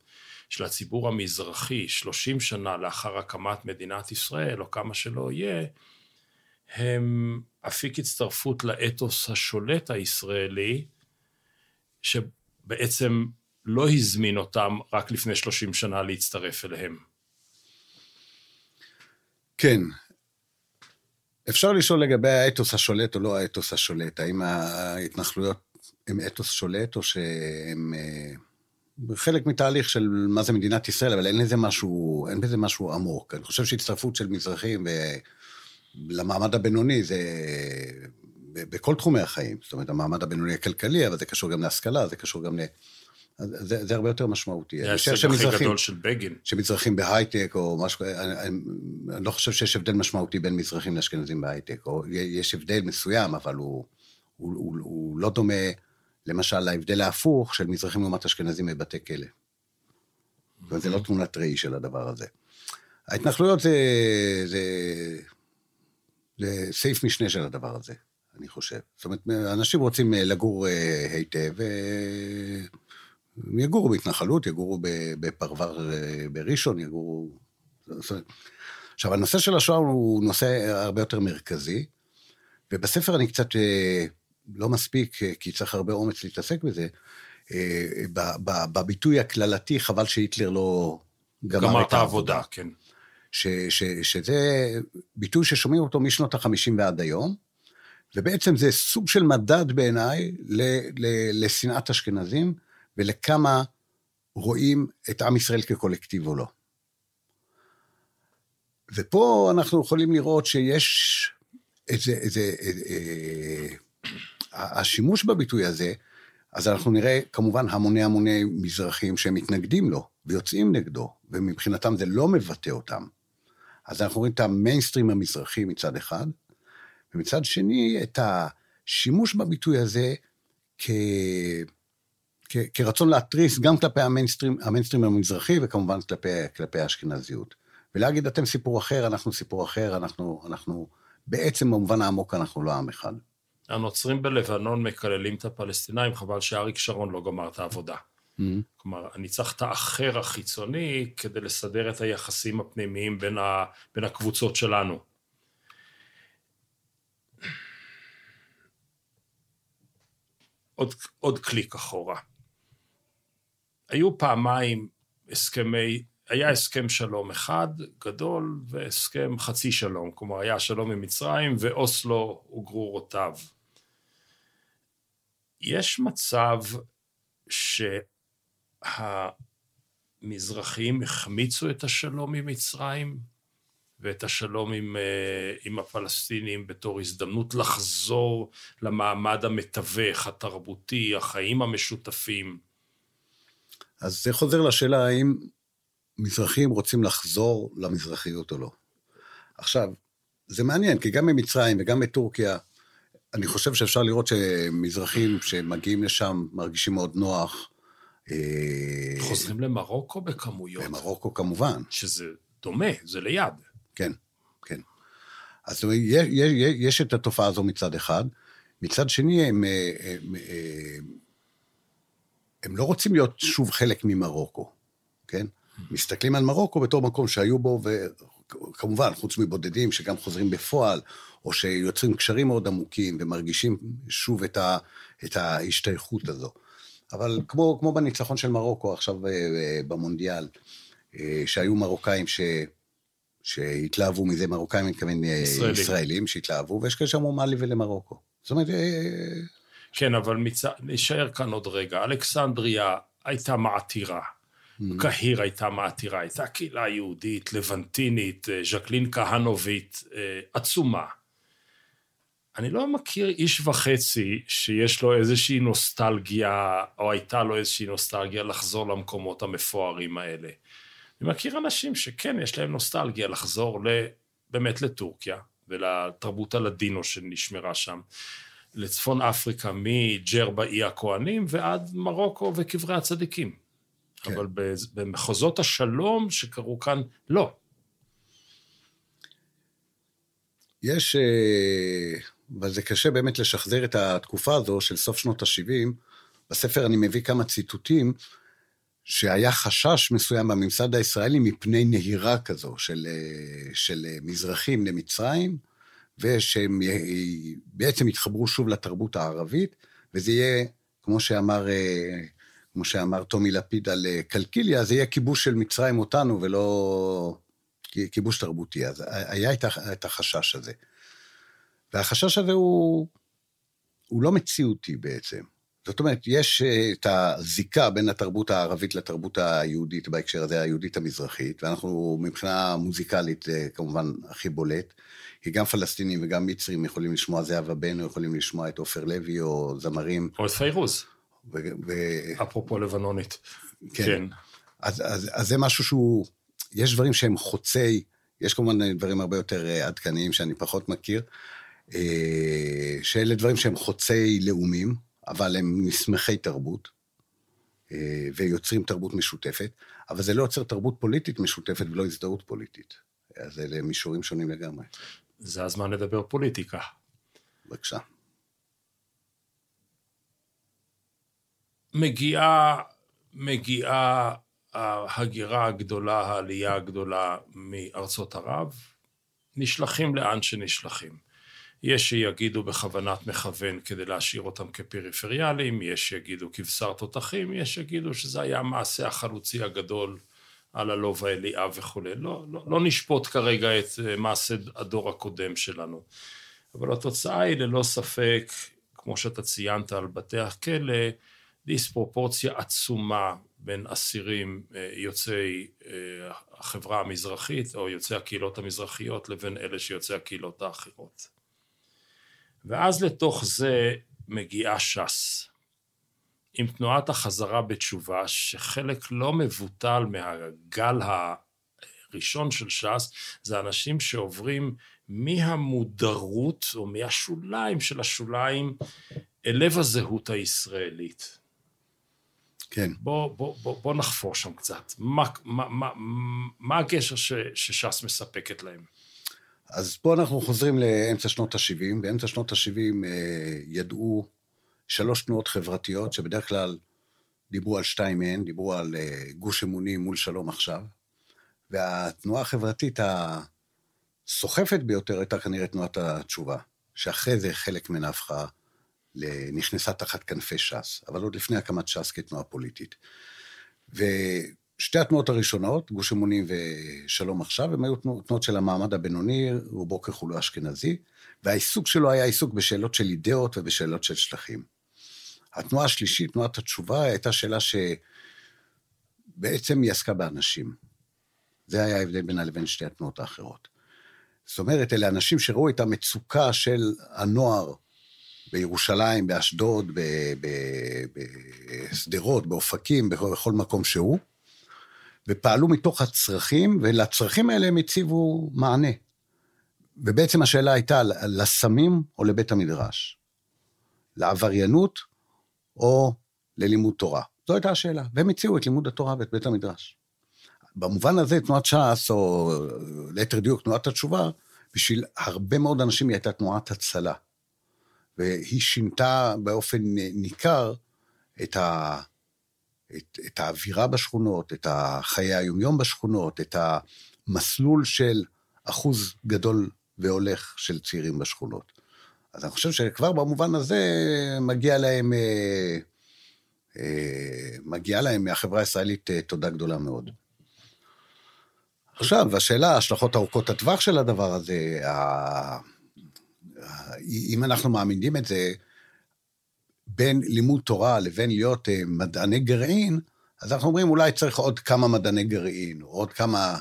של הציבור המזרחי, 30 שנה לאחר הקמת מדינת ישראל, או כמה שלא יהיה, הם אפיק הצטרפות לאתוס השולט הישראלי, שבעצם לא הזמין אותם רק לפני 30 שנה להצטרף אליהם. כן. אפשר לשאול לגבי האתוס השולט או לא האתוס השולט. האם ההתנחלויות הם אתוס שולט או שהם אה, חלק מתהליך של מה זה מדינת ישראל, אבל אין לזה משהו, אין בזה משהו עמוק. אני חושב שהצטרפות של מזרחים למעמד הבינוני זה בכל תחומי החיים. זאת אומרת, המעמד הבינוני הכלכלי, אבל זה קשור גם להשכלה, זה קשור גם אז זה, זה הרבה יותר משמעותי. זה ההישג הכי שמזרחים- גדול של בגין. שמזרחים בהייטק או משהו אני, אני, אני לא חושב שיש הבדל משמעותי בין מזרחים לאשכנזים בהייטק, או יש הבדל מסוים, אבל הוא, הוא, הוא, הוא לא דומה, למשל, להבדל ההפוך של מזרחים לעומת אשכנזים בבתי כלא. אומרת, זה לא תמונת ראי של הדבר הזה. ההתנחלויות זה, זה, זה סעיף משנה של הדבר הזה, אני חושב. זאת אומרת, אנשים רוצים לגור אה, היטב, אה, הם יגורו בהתנחלות, יגורו בפרבר אה, בראשון, יגורו... עכשיו, הנושא של השואה הוא נושא הרבה יותר מרכזי, ובספר אני קצת אה, לא מספיק, אה, כי צריך הרבה אומץ להתעסק בזה, בביטוי הקללתי, חבל שהיטלר לא גמר, גמר את העבודה, כן. ש, ש, שזה ביטוי ששומעים אותו משנות ה-50 ועד היום, ובעצם זה סוג של מדד בעיניי לשנאת אשכנזים ולכמה רואים את עם ישראל כקולקטיב או לא. ופה אנחנו יכולים לראות שיש איזה, איזה, איזה אה, השימוש בביטוי הזה, אז אנחנו נראה כמובן המוני המוני מזרחים שהם מתנגדים לו ויוצאים נגדו, ומבחינתם זה לא מבטא אותם. אז אנחנו רואים את המיינסטרים המזרחי מצד אחד, ומצד שני את השימוש בביטוי הזה כ... כ... כרצון להתריס גם כלפי המיינסטרים, המיינסטרים המזרחי וכמובן כלפי, כלפי האשכנזיות. ולהגיד אתם סיפור אחר, אנחנו סיפור אחר, אנחנו, אנחנו בעצם במובן העמוק אנחנו לא עם אחד. הנוצרים בלבנון מקללים את הפלסטינאים, חבל שאריק שרון לא גמר את העבודה. כלומר, אני צריך את האחר החיצוני כדי לסדר את היחסים הפנימיים בין, ה, בין הקבוצות שלנו. עוד, עוד קליק אחורה. היו פעמיים הסכמי, היה הסכם שלום אחד גדול והסכם חצי שלום, כלומר היה שלום עם מצרים ואוסלו וגרורותיו. יש מצב שהמזרחים החמיצו את השלום עם מצרים ואת השלום עם, אה, עם הפלסטינים בתור הזדמנות לחזור למעמד המתווך, התרבותי, החיים המשותפים. אז זה חוזר לשאלה האם מזרחים רוצים לחזור למזרחיות או לא. עכשיו, זה מעניין, כי גם במצרים וגם בטורקיה, אני חושב שאפשר לראות שמזרחים שמגיעים לשם מרגישים מאוד נוח. אה, חוזרים למרוקו בכמויות, במרוקו כמובן, שזה דומה, זה ליד. כן, כן. אז יש, יש, יש את התופעה הזו מצד אחד. מצד שני, הם, אה, הם, אה, הם לא רוצים להיות שוב חלק ממרוקו, כן? מסתכלים על מרוקו בתור מקום שהיו בו, וכמובן, חוץ מבודדים שגם חוזרים בפועל, או שיוצרים קשרים מאוד עמוקים ומרגישים שוב את, ה, את ההשתייכות הזו. אבל כמו, כמו בניצחון של מרוקו עכשיו אה, אה, במונדיאל, אה, שהיו מרוקאים ש... שהתלהבו מזה, מרוקאים, אני מתכוון ישראלים. ישראלים שהתלהבו, ויש כאלה שאמרו מה לי ולמרוקו. זאת אומרת, כן, אבל מצ... נשאר כאן עוד רגע. אלכסנדריה הייתה מעתירה. קהיר הייתה מעתירה, הייתה קהילה יהודית, לבנטינית, אה, ז'קלין כהנובית, אה, עצומה. אני לא מכיר איש וחצי שיש לו איזושהי נוסטלגיה, או הייתה לו איזושהי נוסטלגיה לחזור למקומות המפוארים האלה. אני מכיר אנשים שכן, יש להם נוסטלגיה לחזור ל... באמת לטורקיה, ולתרבות הלדינו שנשמרה שם. לצפון אפריקה, מג'רבה אי הכהנים ועד מרוקו וקברי הצדיקים. כן. אבל במחוזות השלום שקרו כאן, לא. יש, אה, אבל זה קשה באמת לשחזר את התקופה הזו של סוף שנות ה-70. בספר אני מביא כמה ציטוטים שהיה חשש מסוים בממסד הישראלי מפני נהירה כזו של, אה, של אה, מזרחים למצרים, ושהם י- בעצם יתחברו שוב לתרבות הערבית, וזה יהיה, כמו שאמר, אה, כמו שאמר טומי לפיד על אה, קלקיליה, זה יהיה כיבוש של מצרים אותנו ולא כיבוש תרבותי. אז היה את החשש הזה. והחשש הזה הוא, הוא לא מציאותי בעצם. זאת אומרת, יש אה, את הזיקה בין התרבות הערבית לתרבות היהודית, בהקשר הזה היהודית המזרחית, ואנחנו מבחינה מוזיקלית אה, כמובן הכי בולט, כי גם פלסטינים וגם מצרים יכולים לשמוע זהבה בנו, יכולים לשמוע את עופר לוי או זמרים, או את פיירוז. ו... ו- אפרופו לבנונית. כן. כן. אז, אז, אז זה משהו שהוא, יש דברים שהם חוצי, יש כמובן דברים הרבה יותר אה, עדכניים שאני פחות מכיר, אה, שאלה דברים שהם חוצי לאומים, אבל הם נסמכי תרבות, אה, ויוצרים תרבות משותפת, אבל זה לא יוצר תרבות פוליטית משותפת ולא הזדהות פוליטית. אז אלה מישורים שונים לגמרי. זה הזמן לדבר פוליטיקה. בבקשה. מגיעה, מגיעה ההגירה הגדולה, העלייה הגדולה מארצות ערב, נשלחים לאן שנשלחים. יש שיגידו בכוונת מכוון כדי להשאיר אותם כפריפריאליים, יש שיגידו כבשר תותחים, יש שיגידו שזה היה המעשה החלוצי הגדול על הלובה אליאב וכולי. לא, לא, לא נשפוט כרגע את אה, מעשה הדור הקודם שלנו. אבל התוצאה היא ללא ספק, כמו שאתה ציינת על בתי הכלא, דיספרופורציה עצומה בין אסירים אה, יוצאי אה, החברה המזרחית או יוצאי הקהילות המזרחיות לבין אלה שיוצאי הקהילות האחרות. ואז לתוך זה מגיעה ש"ס, עם תנועת החזרה בתשובה, שחלק לא מבוטל מהגל הראשון של ש"ס, זה אנשים שעוברים מהמודרות או מהשוליים של השוליים אל לב הזהות הישראלית. כן. בוא, בוא, בוא, בוא נחפור שם קצת. מה, מה, מה, מה הקשר ש, שש"ס מספקת להם? אז פה אנחנו חוזרים לאמצע שנות ה-70. באמצע שנות ה-70 אה, ידעו שלוש תנועות חברתיות, שבדרך כלל דיברו על שתיים מהן, דיברו על אה, גוש אמונים מול שלום עכשיו. והתנועה החברתית הסוחפת ביותר הייתה כנראה תנועת התשובה, שאחרי זה חלק ממנה הפכה, נכנסה תחת כנפי ש"ס, אבל עוד לפני הקמת ש"ס כתנועה פוליטית. ושתי התנועות הראשונות, גוש אמונים ושלום עכשיו, הם היו תנועות של המעמד הבינוני, רובו ככולו אשכנזי, והעיסוק שלו היה עיסוק בשאלות של אידאות ובשאלות של שטחים. התנועה השלישית, תנועת התשובה, הייתה שאלה שבעצם היא עסקה באנשים. זה היה ההבדל בינה לבין שתי התנועות האחרות. זאת אומרת, אלה אנשים שראו את המצוקה של הנוער בירושלים, באשדוד, בשדרות, באופקים, בכל מקום שהוא, ופעלו מתוך הצרכים, ולצרכים האלה הם הציבו מענה. ובעצם השאלה הייתה לסמים או לבית המדרש, לעבריינות או ללימוד תורה. זו הייתה השאלה, והם הציעו את לימוד התורה ואת בית המדרש. במובן הזה תנועת ש"ס, או ליתר דיוק תנועת התשובה, בשביל הרבה מאוד אנשים היא הייתה תנועת הצלה. והיא שינתה באופן ניכר את, ה, את, את האווירה בשכונות, את חיי היומיום בשכונות, את המסלול של אחוז גדול והולך של צעירים בשכונות. אז אני חושב שכבר במובן הזה מגיע להם, אה, אה, מגיעה להם מהחברה הישראלית אה, תודה גדולה מאוד. עכשיו, השאלה, ההשלכות ארוכות הטווח של הדבר הזה, אם אנחנו מאמינים את זה, בין לימוד תורה לבין להיות מדעני גרעין, אז אנחנו אומרים, אולי צריך עוד כמה מדעני גרעין, עוד כמה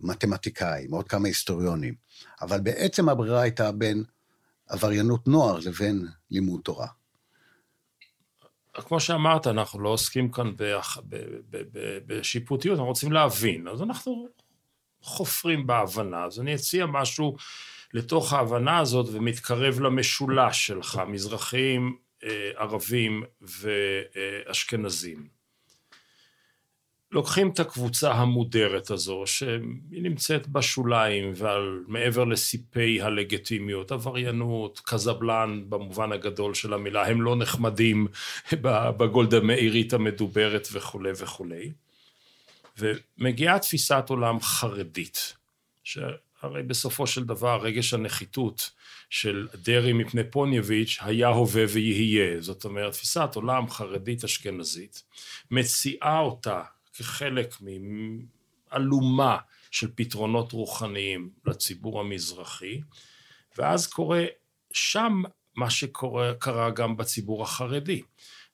מתמטיקאים, עוד כמה היסטוריונים. אבל בעצם הברירה הייתה בין עבריינות נוער לבין לימוד תורה. כמו שאמרת, אנחנו לא עוסקים כאן בשיפוטיות, אנחנו רוצים להבין. אז אנחנו חופרים בהבנה. אז אני אציע משהו לתוך ההבנה הזאת ומתקרב למשולש שלך, מזרחים, אה, ערבים ואשכנזים. לוקחים את הקבוצה המודרת הזו, שהיא נמצאת בשוליים ועל מעבר לסיפי הלגיטימיות, עבריינות, קזבלן במובן הגדול של המילה, הם לא נחמדים בגולדה מאירית המדוברת וכולי וכולי. ומגיעה תפיסת עולם חרדית, שהרי בסופו של דבר רגש הנחיתות של דרעי מפני פוניביץ' היה הווה ויהיה, זאת אומרת תפיסת עולם חרדית אשכנזית, מציעה אותה כחלק מאלומה של פתרונות רוחניים לציבור המזרחי, ואז קורה שם מה שקרה גם בציבור החרדי.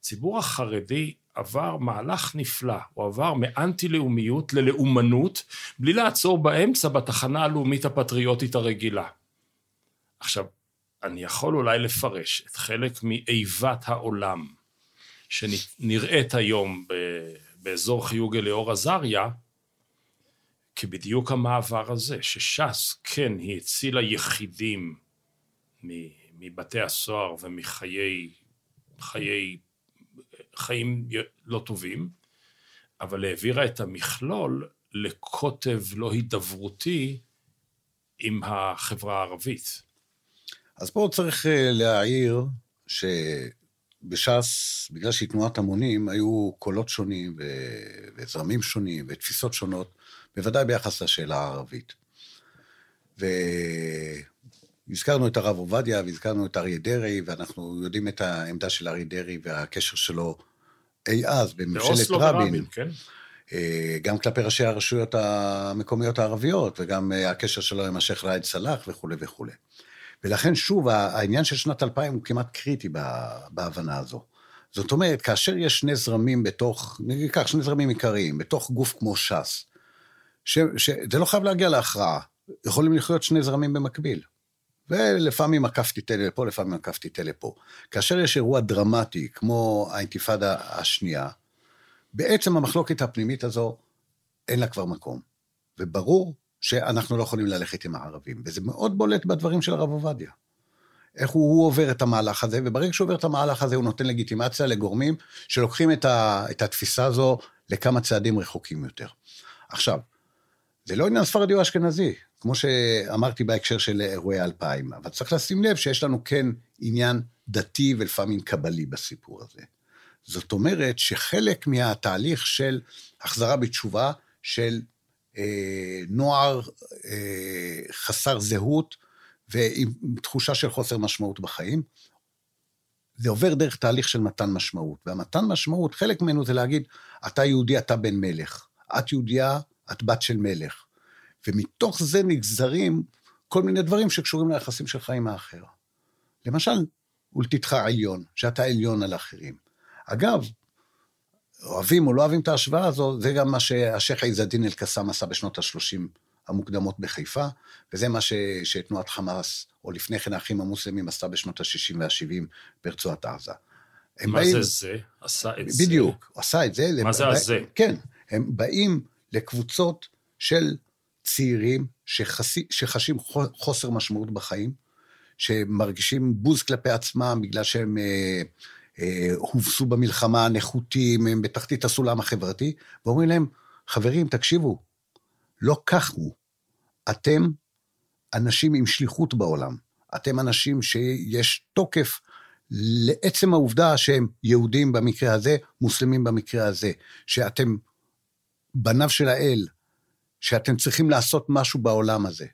הציבור החרדי עבר מהלך נפלא, הוא עבר מאנטי-לאומיות ללאומנות, בלי לעצור באמצע בתחנה הלאומית הפטריוטית הרגילה. עכשיו, אני יכול אולי לפרש את חלק מאיבת העולם שנראית היום באזור חיוג אליאור עזריה, כבדיוק המעבר הזה, שש"ס, כן, היא הצילה יחידים מבתי הסוהר ומחיי חיי, חיים לא טובים, אבל העבירה את המכלול לקוטב לא הידברותי עם החברה הערבית. אז פה צריך אה, להעיר שבש"ס, בגלל שהיא תנועת המונים, היו קולות שונים וזרמים שונים ותפיסות שונות, בוודאי ביחס לשאלה הערבית. והזכרנו את הרב עובדיה והזכרנו את אריה דרעי, ואנחנו יודעים את העמדה של אריה דרעי והקשר שלו אי אז בממשלת רבין. ורבין, כן. אה, גם כלפי ראשי הרשויות המקומיות הערביות, וגם אה, הקשר שלו עם השייח' ראאד סלאח וכולי וכולי. ולכן שוב, העניין של שנת 2000 הוא כמעט קריטי בהבנה הזו. זאת אומרת, כאשר יש שני זרמים בתוך, ניקח שני זרמים עיקריים, בתוך גוף כמו ש"ס, שזה לא חייב להגיע להכרעה, יכולים לחיות שני זרמים במקביל. ולפעמים עקפתי תל לפה, לפעמים עקפתי תל לפה. כאשר יש אירוע דרמטי, כמו האינתיפאדה השנייה, בעצם המחלוקת הפנימית הזו, אין לה כבר מקום. וברור שאנחנו לא יכולים ללכת עם הערבים, וזה מאוד בולט בדברים של הרב עובדיה. איך הוא, הוא עובר את המהלך הזה, וברגע שהוא עובר את המהלך הזה הוא נותן לגיטימציה לגורמים שלוקחים את, ה, את התפיסה הזו לכמה צעדים רחוקים יותר. עכשיו, זה לא עניין ספרדי או אשכנזי, כמו שאמרתי בהקשר של אירועי 2000, אבל צריך לשים לב שיש לנו כן עניין דתי ולפעמים קבלי בסיפור הזה. זאת אומרת שחלק מהתהליך של החזרה בתשובה של נוער אה, חסר זהות ועם תחושה של חוסר משמעות בחיים, זה עובר דרך תהליך של מתן משמעות. והמתן משמעות, חלק ממנו זה להגיד, אתה יהודי, אתה בן מלך. את יהודייה, את בת של מלך. ומתוך זה נגזרים כל מיני דברים שקשורים ליחסים שלך עם האחר. למשל, ולתתך עליון, שאתה עליון על אחרים. אגב, אוהבים או לא אוהבים את ההשוואה הזו, זה גם מה שהשייח' עיז א-דין אל-קסאם עשה בשנות ה-30 המוקדמות בחיפה, וזה מה ש, שתנועת חמאס, או לפני כן האחים המוסלמים, עשתה בשנות ה-60 וה-70 ברצועת עזה. מה באים, זה זה? עשה את זה? בדיוק, עשה את זה. מה זה הזה? כן, הם באים לקבוצות של צעירים שחסי, שחשים חוסר משמעות בחיים, שמרגישים בוז כלפי עצמם בגלל שהם אה, הובסו במלחמה, נחותים, הם בתחתית הסולם החברתי, ואומרים להם, חברים, תקשיבו, לא כך הוא. אתם אנשים עם שליחות בעולם. אתם אנשים שיש תוקף לעצם העובדה שהם יהודים במקרה הזה, מוסלמים במקרה הזה, שאתם בניו של האל, שאתם צריכים לעשות משהו בעולם הזה.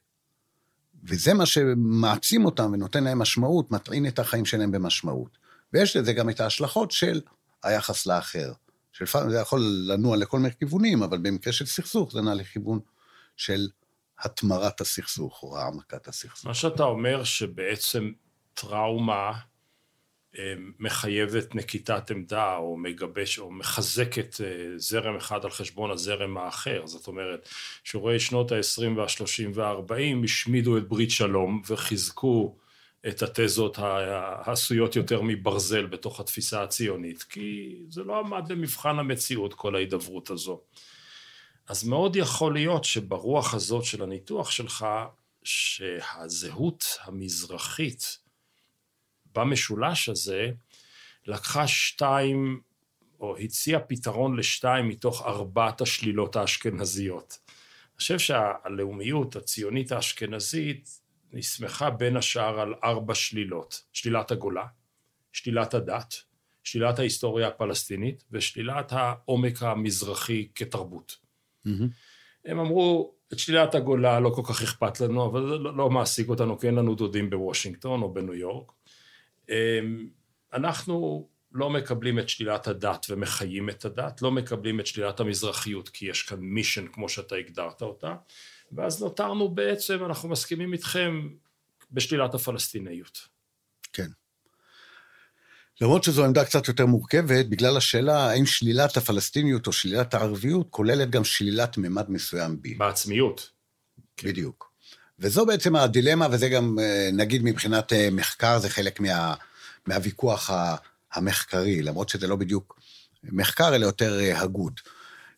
וזה מה שמעצים אותם ונותן להם משמעות, מטעין את החיים שלהם במשמעות. ויש לזה גם את ההשלכות של היחס לאחר. שלפעמים זה יכול לנוע לכל מיני כיוונים, אבל במקרה של סכסוך זה נע לכיוון של התמרת הסכסוך או העמקת הסכסוך. מה שאתה אומר שבעצם טראומה אה, מחייבת נקיטת עמדה או מגבש או מחזקת אה, זרם אחד על חשבון הזרם האחר. זאת אומרת, שוררי שנות ה-20 וה-30 וה-40 השמידו את ברית שלום וחיזקו את התזות העשויות יותר מברזל בתוך התפיסה הציונית, כי זה לא עמד למבחן המציאות כל ההידברות הזו. אז מאוד יכול להיות שברוח הזאת של הניתוח שלך, שהזהות המזרחית במשולש הזה לקחה שתיים, או הציעה פתרון לשתיים מתוך ארבעת השלילות האשכנזיות. אני חושב שהלאומיות הציונית האשכנזית נסמכה בין השאר על ארבע שלילות, שלילת הגולה, שלילת הדת, שלילת ההיסטוריה הפלסטינית ושלילת העומק המזרחי כתרבות. Mm-hmm. הם אמרו, את שלילת הגולה לא כל כך אכפת לנו, אבל זה לא, לא מעסיק אותנו, כי אין לנו דודים בוושינגטון או בניו יורק. אמ, אנחנו לא מקבלים את שלילת הדת ומחיים את הדת, לא מקבלים את שלילת המזרחיות, כי יש כאן מישן כמו שאתה הגדרת אותה, ואז נותרנו בעצם, אנחנו מסכימים איתכם בשלילת הפלסטיניות. כן. למרות שזו עמדה קצת יותר מורכבת, בגלל השאלה האם שלילת הפלסטיניות או שלילת הערביות כוללת גם שלילת ממד מסוים בי. בעצמיות. כן. בדיוק. וזו בעצם הדילמה, וזה גם, אה, נגיד מבחינת אה, מחקר, זה חלק מה, מהוויכוח המחקרי, למרות שזה לא בדיוק מחקר, אלא יותר אה, הגות.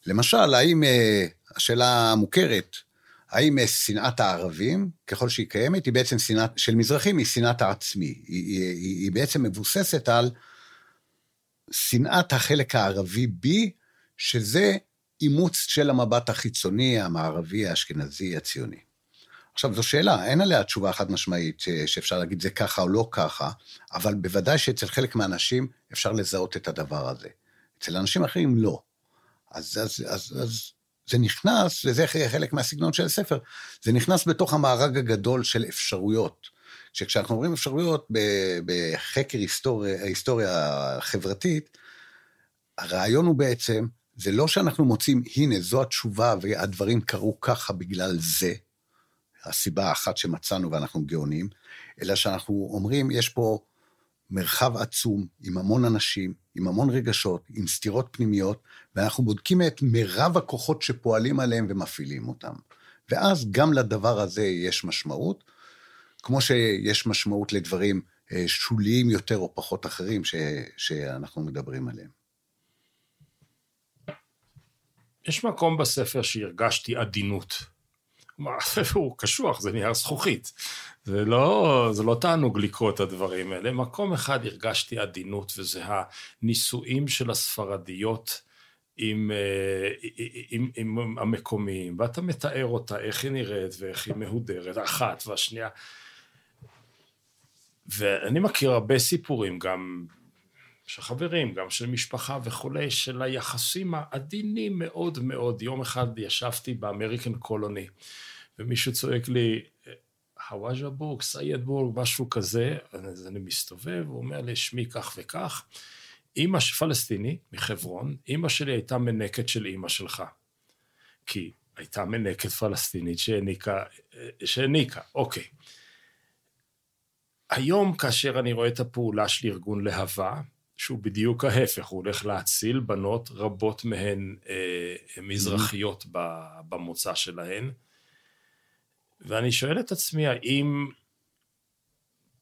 למשל, האם, השאלה המוכרת, האם אה, שנאת הערבים, ככל שהיא קיימת, היא בעצם שנאת, של מזרחים, היא שנאת העצמי. היא, היא, היא, היא בעצם מבוססת על שנאת החלק הערבי בי, שזה אימוץ של המבט החיצוני, המערבי, האשכנזי, הציוני. עכשיו, זו שאלה, אין עליה תשובה חד משמעית שאפשר להגיד זה ככה או לא ככה, אבל בוודאי שאצל חלק מהאנשים אפשר לזהות את הדבר הזה. אצל אנשים אחרים לא. אז, אז, אז, אז זה נכנס, וזה חלק מהסגנון של הספר, זה נכנס בתוך המארג הגדול של אפשרויות. שכשאנחנו אומרים אפשרויות בחקר היסטוריה, ההיסטוריה החברתית, הרעיון הוא בעצם, זה לא שאנחנו מוצאים, הנה, זו התשובה והדברים קרו ככה בגלל זה, הסיבה האחת שמצאנו ואנחנו גאונים, אלא שאנחנו אומרים, יש פה מרחב עצום, עם המון אנשים, עם המון רגשות, עם סתירות פנימיות, ואנחנו בודקים את מירב הכוחות שפועלים עליהם ומפעילים אותם. ואז גם לדבר הזה יש משמעות, כמו שיש משמעות לדברים אה, שוליים יותר או פחות אחרים ש, שאנחנו מדברים עליהם. יש מקום בספר שהרגשתי עדינות. הוא קשוח, זה נייר זכוכית. זה לא, זה לא תענוג לקרוא את הדברים האלה. מקום אחד הרגשתי עדינות, וזה הנישואים של הספרדיות עם, אה, עם, עם, עם המקומיים, ואתה מתאר אותה, איך היא נראית ואיך היא מהודרת, אחת והשנייה. ואני מכיר הרבה סיפורים, גם של חברים, גם של משפחה וכולי, של היחסים העדינים מאוד מאוד. יום אחד ישבתי באמריקן קולוני, ומישהו צועק לי, חוואג'ה בורג, سيد בורג, משהו כזה, אז אני מסתובב, הוא אומר לי, שמי כך וכך. אני פלסטיני מחברון, אימא שלי הייתה מנקת של אימא שלך. כי הייתה מנקת פלסטינית שהעניקה, שהעניקה, אוקיי. היום, כאשר אני רואה את הפעולה של ארגון להבה, שהוא בדיוק ההפך, הוא הולך להציל בנות, רבות מהן אה, מזרחיות במוצא שלהן, ואני שואל את עצמי, האם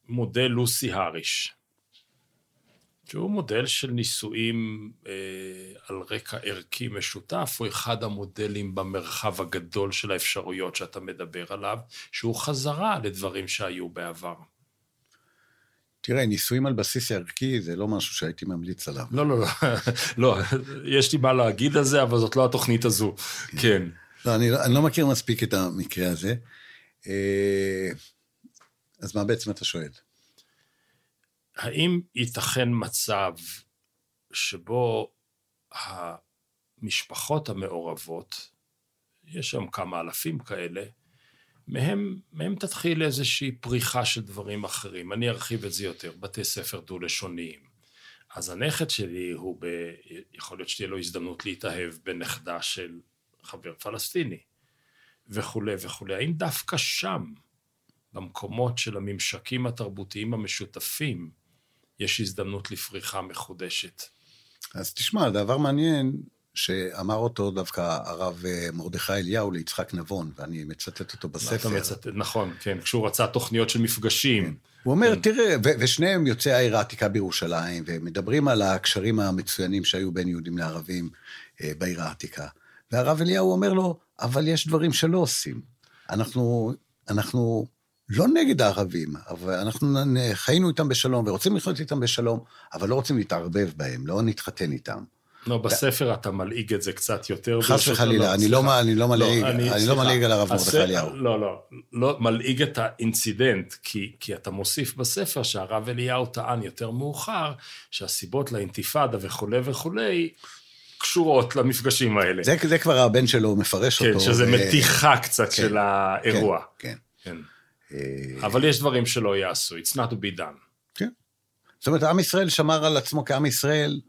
מודל לוסי האריש, שהוא מודל של נישואים אה, על רקע ערכי משותף, הוא אחד המודלים במרחב הגדול של האפשרויות שאתה מדבר עליו, שהוא חזרה לדברים שהיו בעבר. תראה, נישואים על בסיס ערכי זה לא משהו שהייתי ממליץ עליו. לא, לא, לא, לא, יש לי מה להגיד על זה, אבל זאת לא התוכנית הזו, כן. לא, אני, אני לא מכיר מספיק את המקרה הזה. אה, אז מה בעצם אתה שואל? האם ייתכן מצב שבו המשפחות המעורבות, יש שם כמה אלפים כאלה, מהם, מהם תתחיל איזושהי פריחה של דברים אחרים. אני ארחיב את זה יותר, בתי ספר דו-לשוניים. אז הנכד שלי הוא ב... יכול להיות שתהיה לו הזדמנות להתאהב בנכדה של חבר פלסטיני, וכולי וכולי. האם דווקא שם, במקומות של הממשקים התרבותיים המשותפים, יש הזדמנות לפריחה מחודשת? אז תשמע, דבר מעניין, שאמר אותו דווקא הרב אה, מרדכי אליהו ליצחק נבון, ואני מצטט אותו בספר. מצטט, נכון, כן, כשהוא רצה תוכניות של מפגשים. כן. הוא אומר, כן. תראה, ו- ושניהם יוצאי העיר העתיקה בירושלים, ומדברים על הקשרים המצוינים שהיו בין יהודים לערבים אה, בעיר העתיקה. והרב אליהו אומר לו, אבל יש דברים שלא עושים. אנחנו, אנחנו לא נגד הערבים, אבל אנחנו חיינו איתם בשלום ורוצים לחיות איתם בשלום, אבל לא רוצים להתערבב בהם, לא נתחתן איתם. לא, בספר אתה מלעיג את זה קצת יותר. חס וחלילה, אני לא, לא מלעיג, אני לא מלעיג על הרב מרדכי אליהו. לא, לא, לא, מלעיג את האינצידנט, כי, כי אתה מוסיף בספר שהרב אליהו טען יותר מאוחר, שהסיבות לאינתיפאדה וכולי וכולי, קשורות למפגשים האלה. זה, זה כבר הבן שלו מפרש כן, אותו. כן, שזה ו... מתיחה קצת כן, של האירוע. כן, כן. כן. אבל יש דברים שלא יעשו, it's not to be done. כן. זאת אומרת, עם ישראל שמר על עצמו כעם ישראל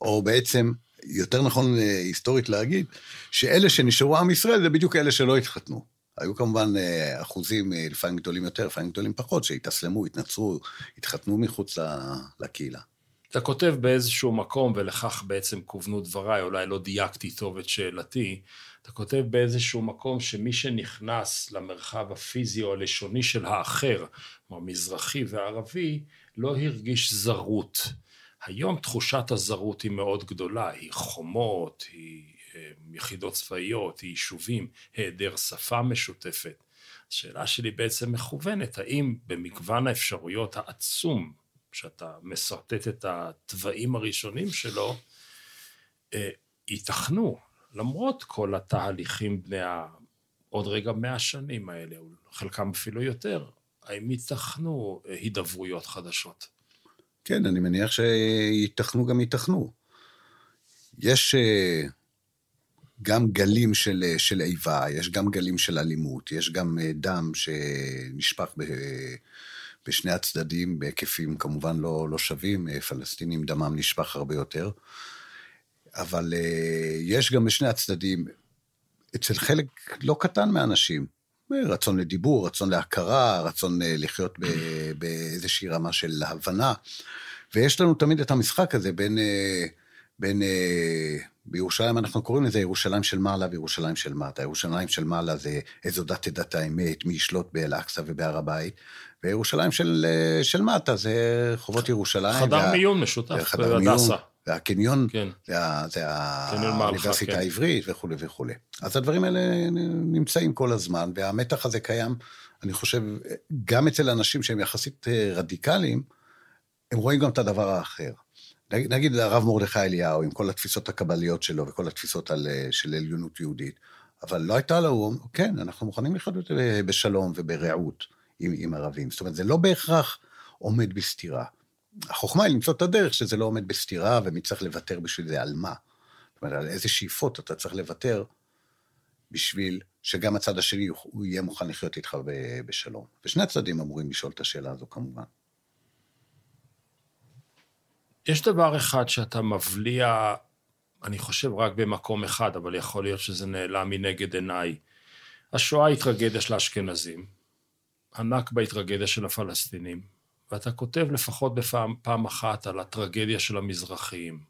או בעצם, יותר נכון אה, היסטורית להגיד, שאלה שנשארו עם ישראל זה בדיוק אלה שלא התחתנו. היו כמובן אה, אחוזים, אה, לפעמים גדולים יותר, לפעמים גדולים פחות, שהתאסלמו, התנצרו, התחתנו מחוץ לקהילה. אתה כותב באיזשהו מקום, ולכך בעצם כוונו דבריי, אולי לא דייקתי טוב את שאלתי, אתה כותב באיזשהו מקום שמי שנכנס למרחב הפיזי או הלשוני של האחר, כלומר מזרחי וערבי, לא הרגיש זרות. היום תחושת הזרות היא מאוד גדולה, היא חומות, היא אה, יחידות צבאיות, היא יישובים, היעדר שפה משותפת. השאלה שלי בעצם מכוונת, האם במגוון האפשרויות העצום שאתה משרטט את התוואים הראשונים שלו, אה, ייתכנו, למרות כל התהליכים בני ה... עוד רגע מאה שנים האלה, חלקם אפילו יותר, האם ייתכנו אה, הידברויות חדשות? כן, אני מניח שייתכנו גם ייתכנו. יש אה, גם גלים של, של איבה, יש גם גלים של אלימות, יש גם דם שנשפך ב... בשני הצדדים, בהיקפים כמובן לא, לא שווים, אה, פלסטינים דמם נשפך הרבה יותר, אבל יש גם בשני הצדדים, אצל חלק לא קטן מהאנשים, רצון לדיבור, רצון להכרה, רצון uh, לחיות באיזושהי רמה של הבנה, ויש לנו תמיד את המשחק הזה בין... Uh, בין, אה, בירושלים אנחנו קוראים לזה ירושלים של מעלה וירושלים של מטה. ירושלים של מעלה זה איזו דת תדעת האמת, מי ישלוט באל-אקצא ובהר הבית, וירושלים של, אה, של מטה זה רחובות ירושלים. חדר וה, מיון משותף בהדסה. והקניון, כן. זה, זה האוניברסיטה כן. העברית וכולי וכולי. אז הדברים האלה נמצאים כל הזמן, והמתח הזה קיים, אני חושב, גם אצל אנשים שהם יחסית אה, רדיקליים, הם רואים גם את הדבר האחר. נגיד הרב מרדכי אליהו, עם כל התפיסות הקבליות שלו וכל התפיסות על, אה, של עליונות יהודית, אבל לא הייתה לו, כן, אנחנו מוכנים לחיות בשלום וברעות עם, עם ערבים. זאת אומרת, זה לא בהכרח עומד בסתירה. החוכמה היא למצוא את הדרך שזה לא עומד בסתירה, ומי צריך לוותר בשביל זה, על מה? זאת אומרת, על איזה שאיפות אתה צריך לוותר בשביל שגם הצד השני הוא יהיה מוכן לחיות איתך בשלום. ושני הצדדים אמורים לשאול את השאלה הזו כמובן. יש דבר אחד שאתה מבליע, אני חושב רק במקום אחד, אבל יכול להיות שזה נעלם מנגד עיניי. השואה היא טרגדיה של האשכנזים, הנכבה היא טרגדיה של הפלסטינים, ואתה כותב לפחות בפעם פעם אחת על הטרגדיה של המזרחיים.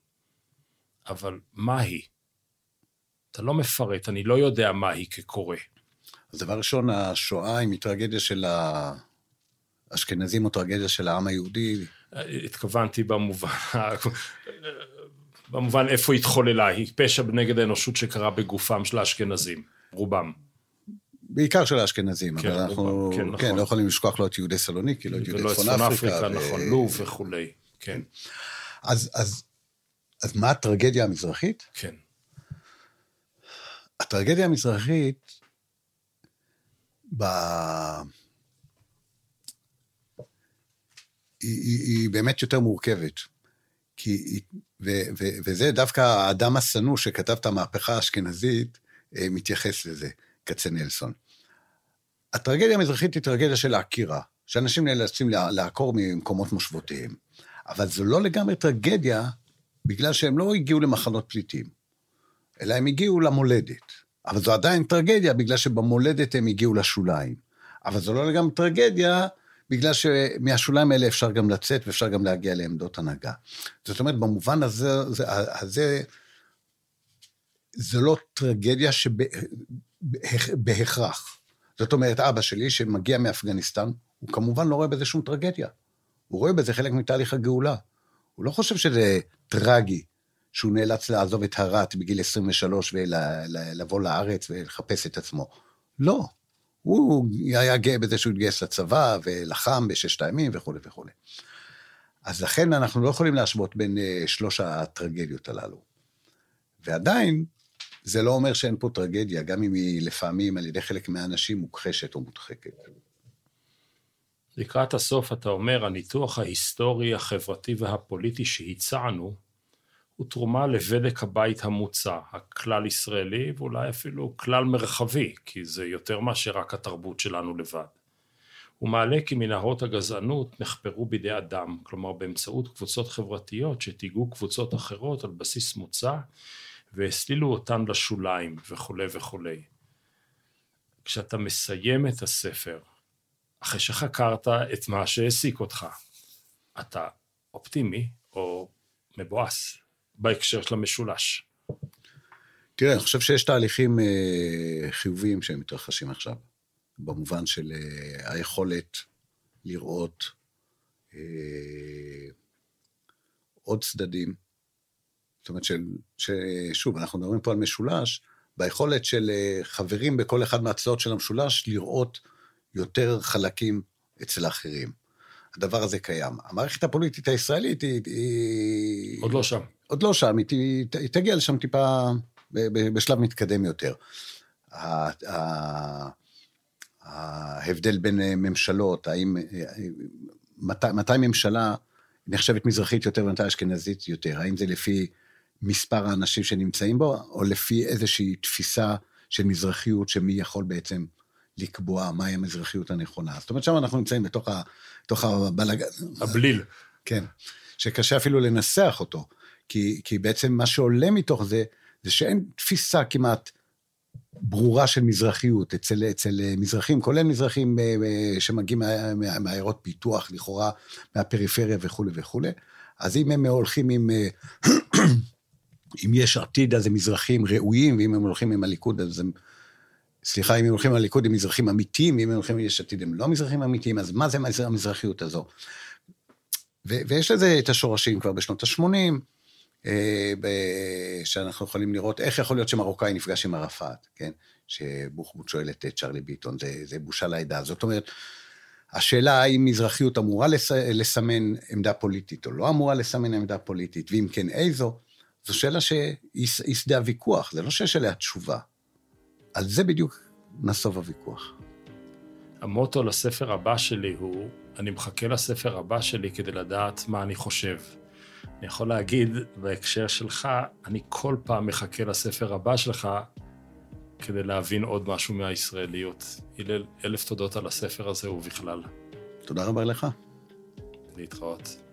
אבל מה היא? אתה לא מפרט, אני לא יודע מה היא כקורא. אז דבר ראשון, השואה היא טרגדיה של האשכנזים או טרגדיה של העם היהודי. התכוונתי במובן, במובן איפה התחוללה, היא פשע נגד האנושות שקרה בגופם של האשכנזים, רובם. בעיקר של האשכנזים, כן, אבל אנחנו כן, כן, נכון. לא יכולים לשכוח לא את יהודי סלוניקי, לא את יהודי צפון אפריקה. אפריקה, ו... נכון, לוב וכולי, כן. אז, אז, אז מה הטרגדיה המזרחית? כן. הטרגדיה המזרחית, ב... היא, היא, היא באמת יותר מורכבת. כי, ו, ו, וזה דווקא האדם השנוא שכתב את המהפכה האשכנזית, אה, מתייחס לזה, כצנלסון. הטרגדיה המזרחית היא טרגדיה של העקירה, שאנשים נאלצים לעקור ממקומות מושבותיהם. אבל זו לא לגמרי טרגדיה, בגלל שהם לא הגיעו למחנות פליטים, אלא הם הגיעו למולדת. אבל זו עדיין טרגדיה, בגלל שבמולדת הם הגיעו לשוליים. אבל זו לא לגמרי טרגדיה, בגלל שמהשוליים האלה אפשר גם לצאת ואפשר גם להגיע לעמדות הנהגה. זאת אומרת, במובן הזה, זה, הזה זה לא טרגדיה שבהכרח. זאת אומרת, אבא שלי שמגיע מאפגניסטן, הוא כמובן לא רואה בזה שום טרגדיה. הוא רואה בזה חלק מתהליך הגאולה. הוא לא חושב שזה טרגי שהוא נאלץ לעזוב את הרת בגיל 23 ולבוא לארץ ולחפש את עצמו. לא. הוא היה גאה בזה שהוא התגייס לצבא ולחם בששת הימים וכולי וכולי. אז לכן אנחנו לא יכולים להשוות בין uh, שלוש הטרגדיות הללו. ועדיין, זה לא אומר שאין פה טרגדיה, גם אם היא לפעמים על ידי חלק מהאנשים מוכחשת או מודחקת. לקראת הסוף אתה אומר, הניתוח ההיסטורי, החברתי והפוליטי שהצענו, הוא תרומה לבדק הבית המוצע, הכלל ישראלי ואולי אפילו כלל מרחבי, כי זה יותר מאשר רק התרבות שלנו לבד. הוא מעלה כי מנהרות הגזענות נחפרו בידי אדם, כלומר באמצעות קבוצות חברתיות שתיגעו קבוצות אחרות על בסיס מוצא והסלילו אותן לשוליים וכולי וכולי. כשאתה מסיים את הספר, אחרי שחקרת את מה שהעסיק אותך, אתה אופטימי או מבואס? בהקשר של המשולש? תראה, אני חושב שיש תהליכים אה, חיוביים שהם מתרחשים עכשיו, במובן של אה, היכולת לראות אה, עוד צדדים. זאת אומרת, של, ששוב, אנחנו מדברים פה על משולש, ביכולת של אה, חברים בכל אחד מהצדעות של המשולש לראות יותר חלקים אצל האחרים. הדבר הזה קיים. המערכת הפוליטית הישראלית היא... היא עוד לא שם. עוד לא שם, היא, היא, היא תגיע לשם טיפה בשלב מתקדם יותר. ההבדל בין אה, ממשלות, האם, אה, מתי, מתי ממשלה נחשבת מזרחית יותר ומתי אשכנזית יותר, האם זה לפי מספר האנשים שנמצאים בו, או לפי איזושהי תפיסה של מזרחיות, שמי יכול בעצם לקבוע מהי המזרחיות הנכונה. זאת אומרת, שם אנחנו נמצאים בתוך, ה, בתוך הבלגן. הבליל. כן, שקשה אפילו לנסח אותו, כי, כי בעצם מה שעולה מתוך זה, זה שאין תפיסה כמעט ברורה של מזרחיות אצל, אצל מזרחים, כולל מזרחים אה, אה, שמגיעים מעיירות פיתוח, לכאורה, מהפריפריה וכולי וכולי. אז אם הם הולכים עם, אה, אם יש עתיד, אז הם מזרחים ראויים, ואם הם הולכים עם הליכוד, אז הם... סליחה, אם הם הולכים עם הליכוד, הם מזרחים אמיתיים, אם הם הולכים עם יש עתיד, הם לא מזרחים אמיתיים, אז מה זה המזרחיות הזו? ו- ויש לזה את השורשים כבר בשנות ה-80, אה, שאנחנו יכולים לראות איך יכול להיות שמרוקאי נפגש עם ערפאת, כן? שבוחבוט שואל את צ'רלי ביטון, זה, זה בושה לעדה. זאת אומרת, השאלה האם מזרחיות אמורה לס, לסמן עמדה פוליטית או לא אמורה לסמן עמדה פוליטית, ואם כן איזו, זו שאלה שהיא שדה הוויכוח, זה לא שיש עליה תשובה. על זה בדיוק נסוב הוויכוח. המוטו לספר הבא שלי הוא, אני מחכה לספר הבא שלי כדי לדעת מה אני חושב. אני יכול להגיד, בהקשר שלך, אני כל פעם מחכה לספר הבא שלך כדי להבין עוד משהו מהישראליות. הלל, אלף תודות על הספר הזה ובכלל. תודה רבה לך. להתראות.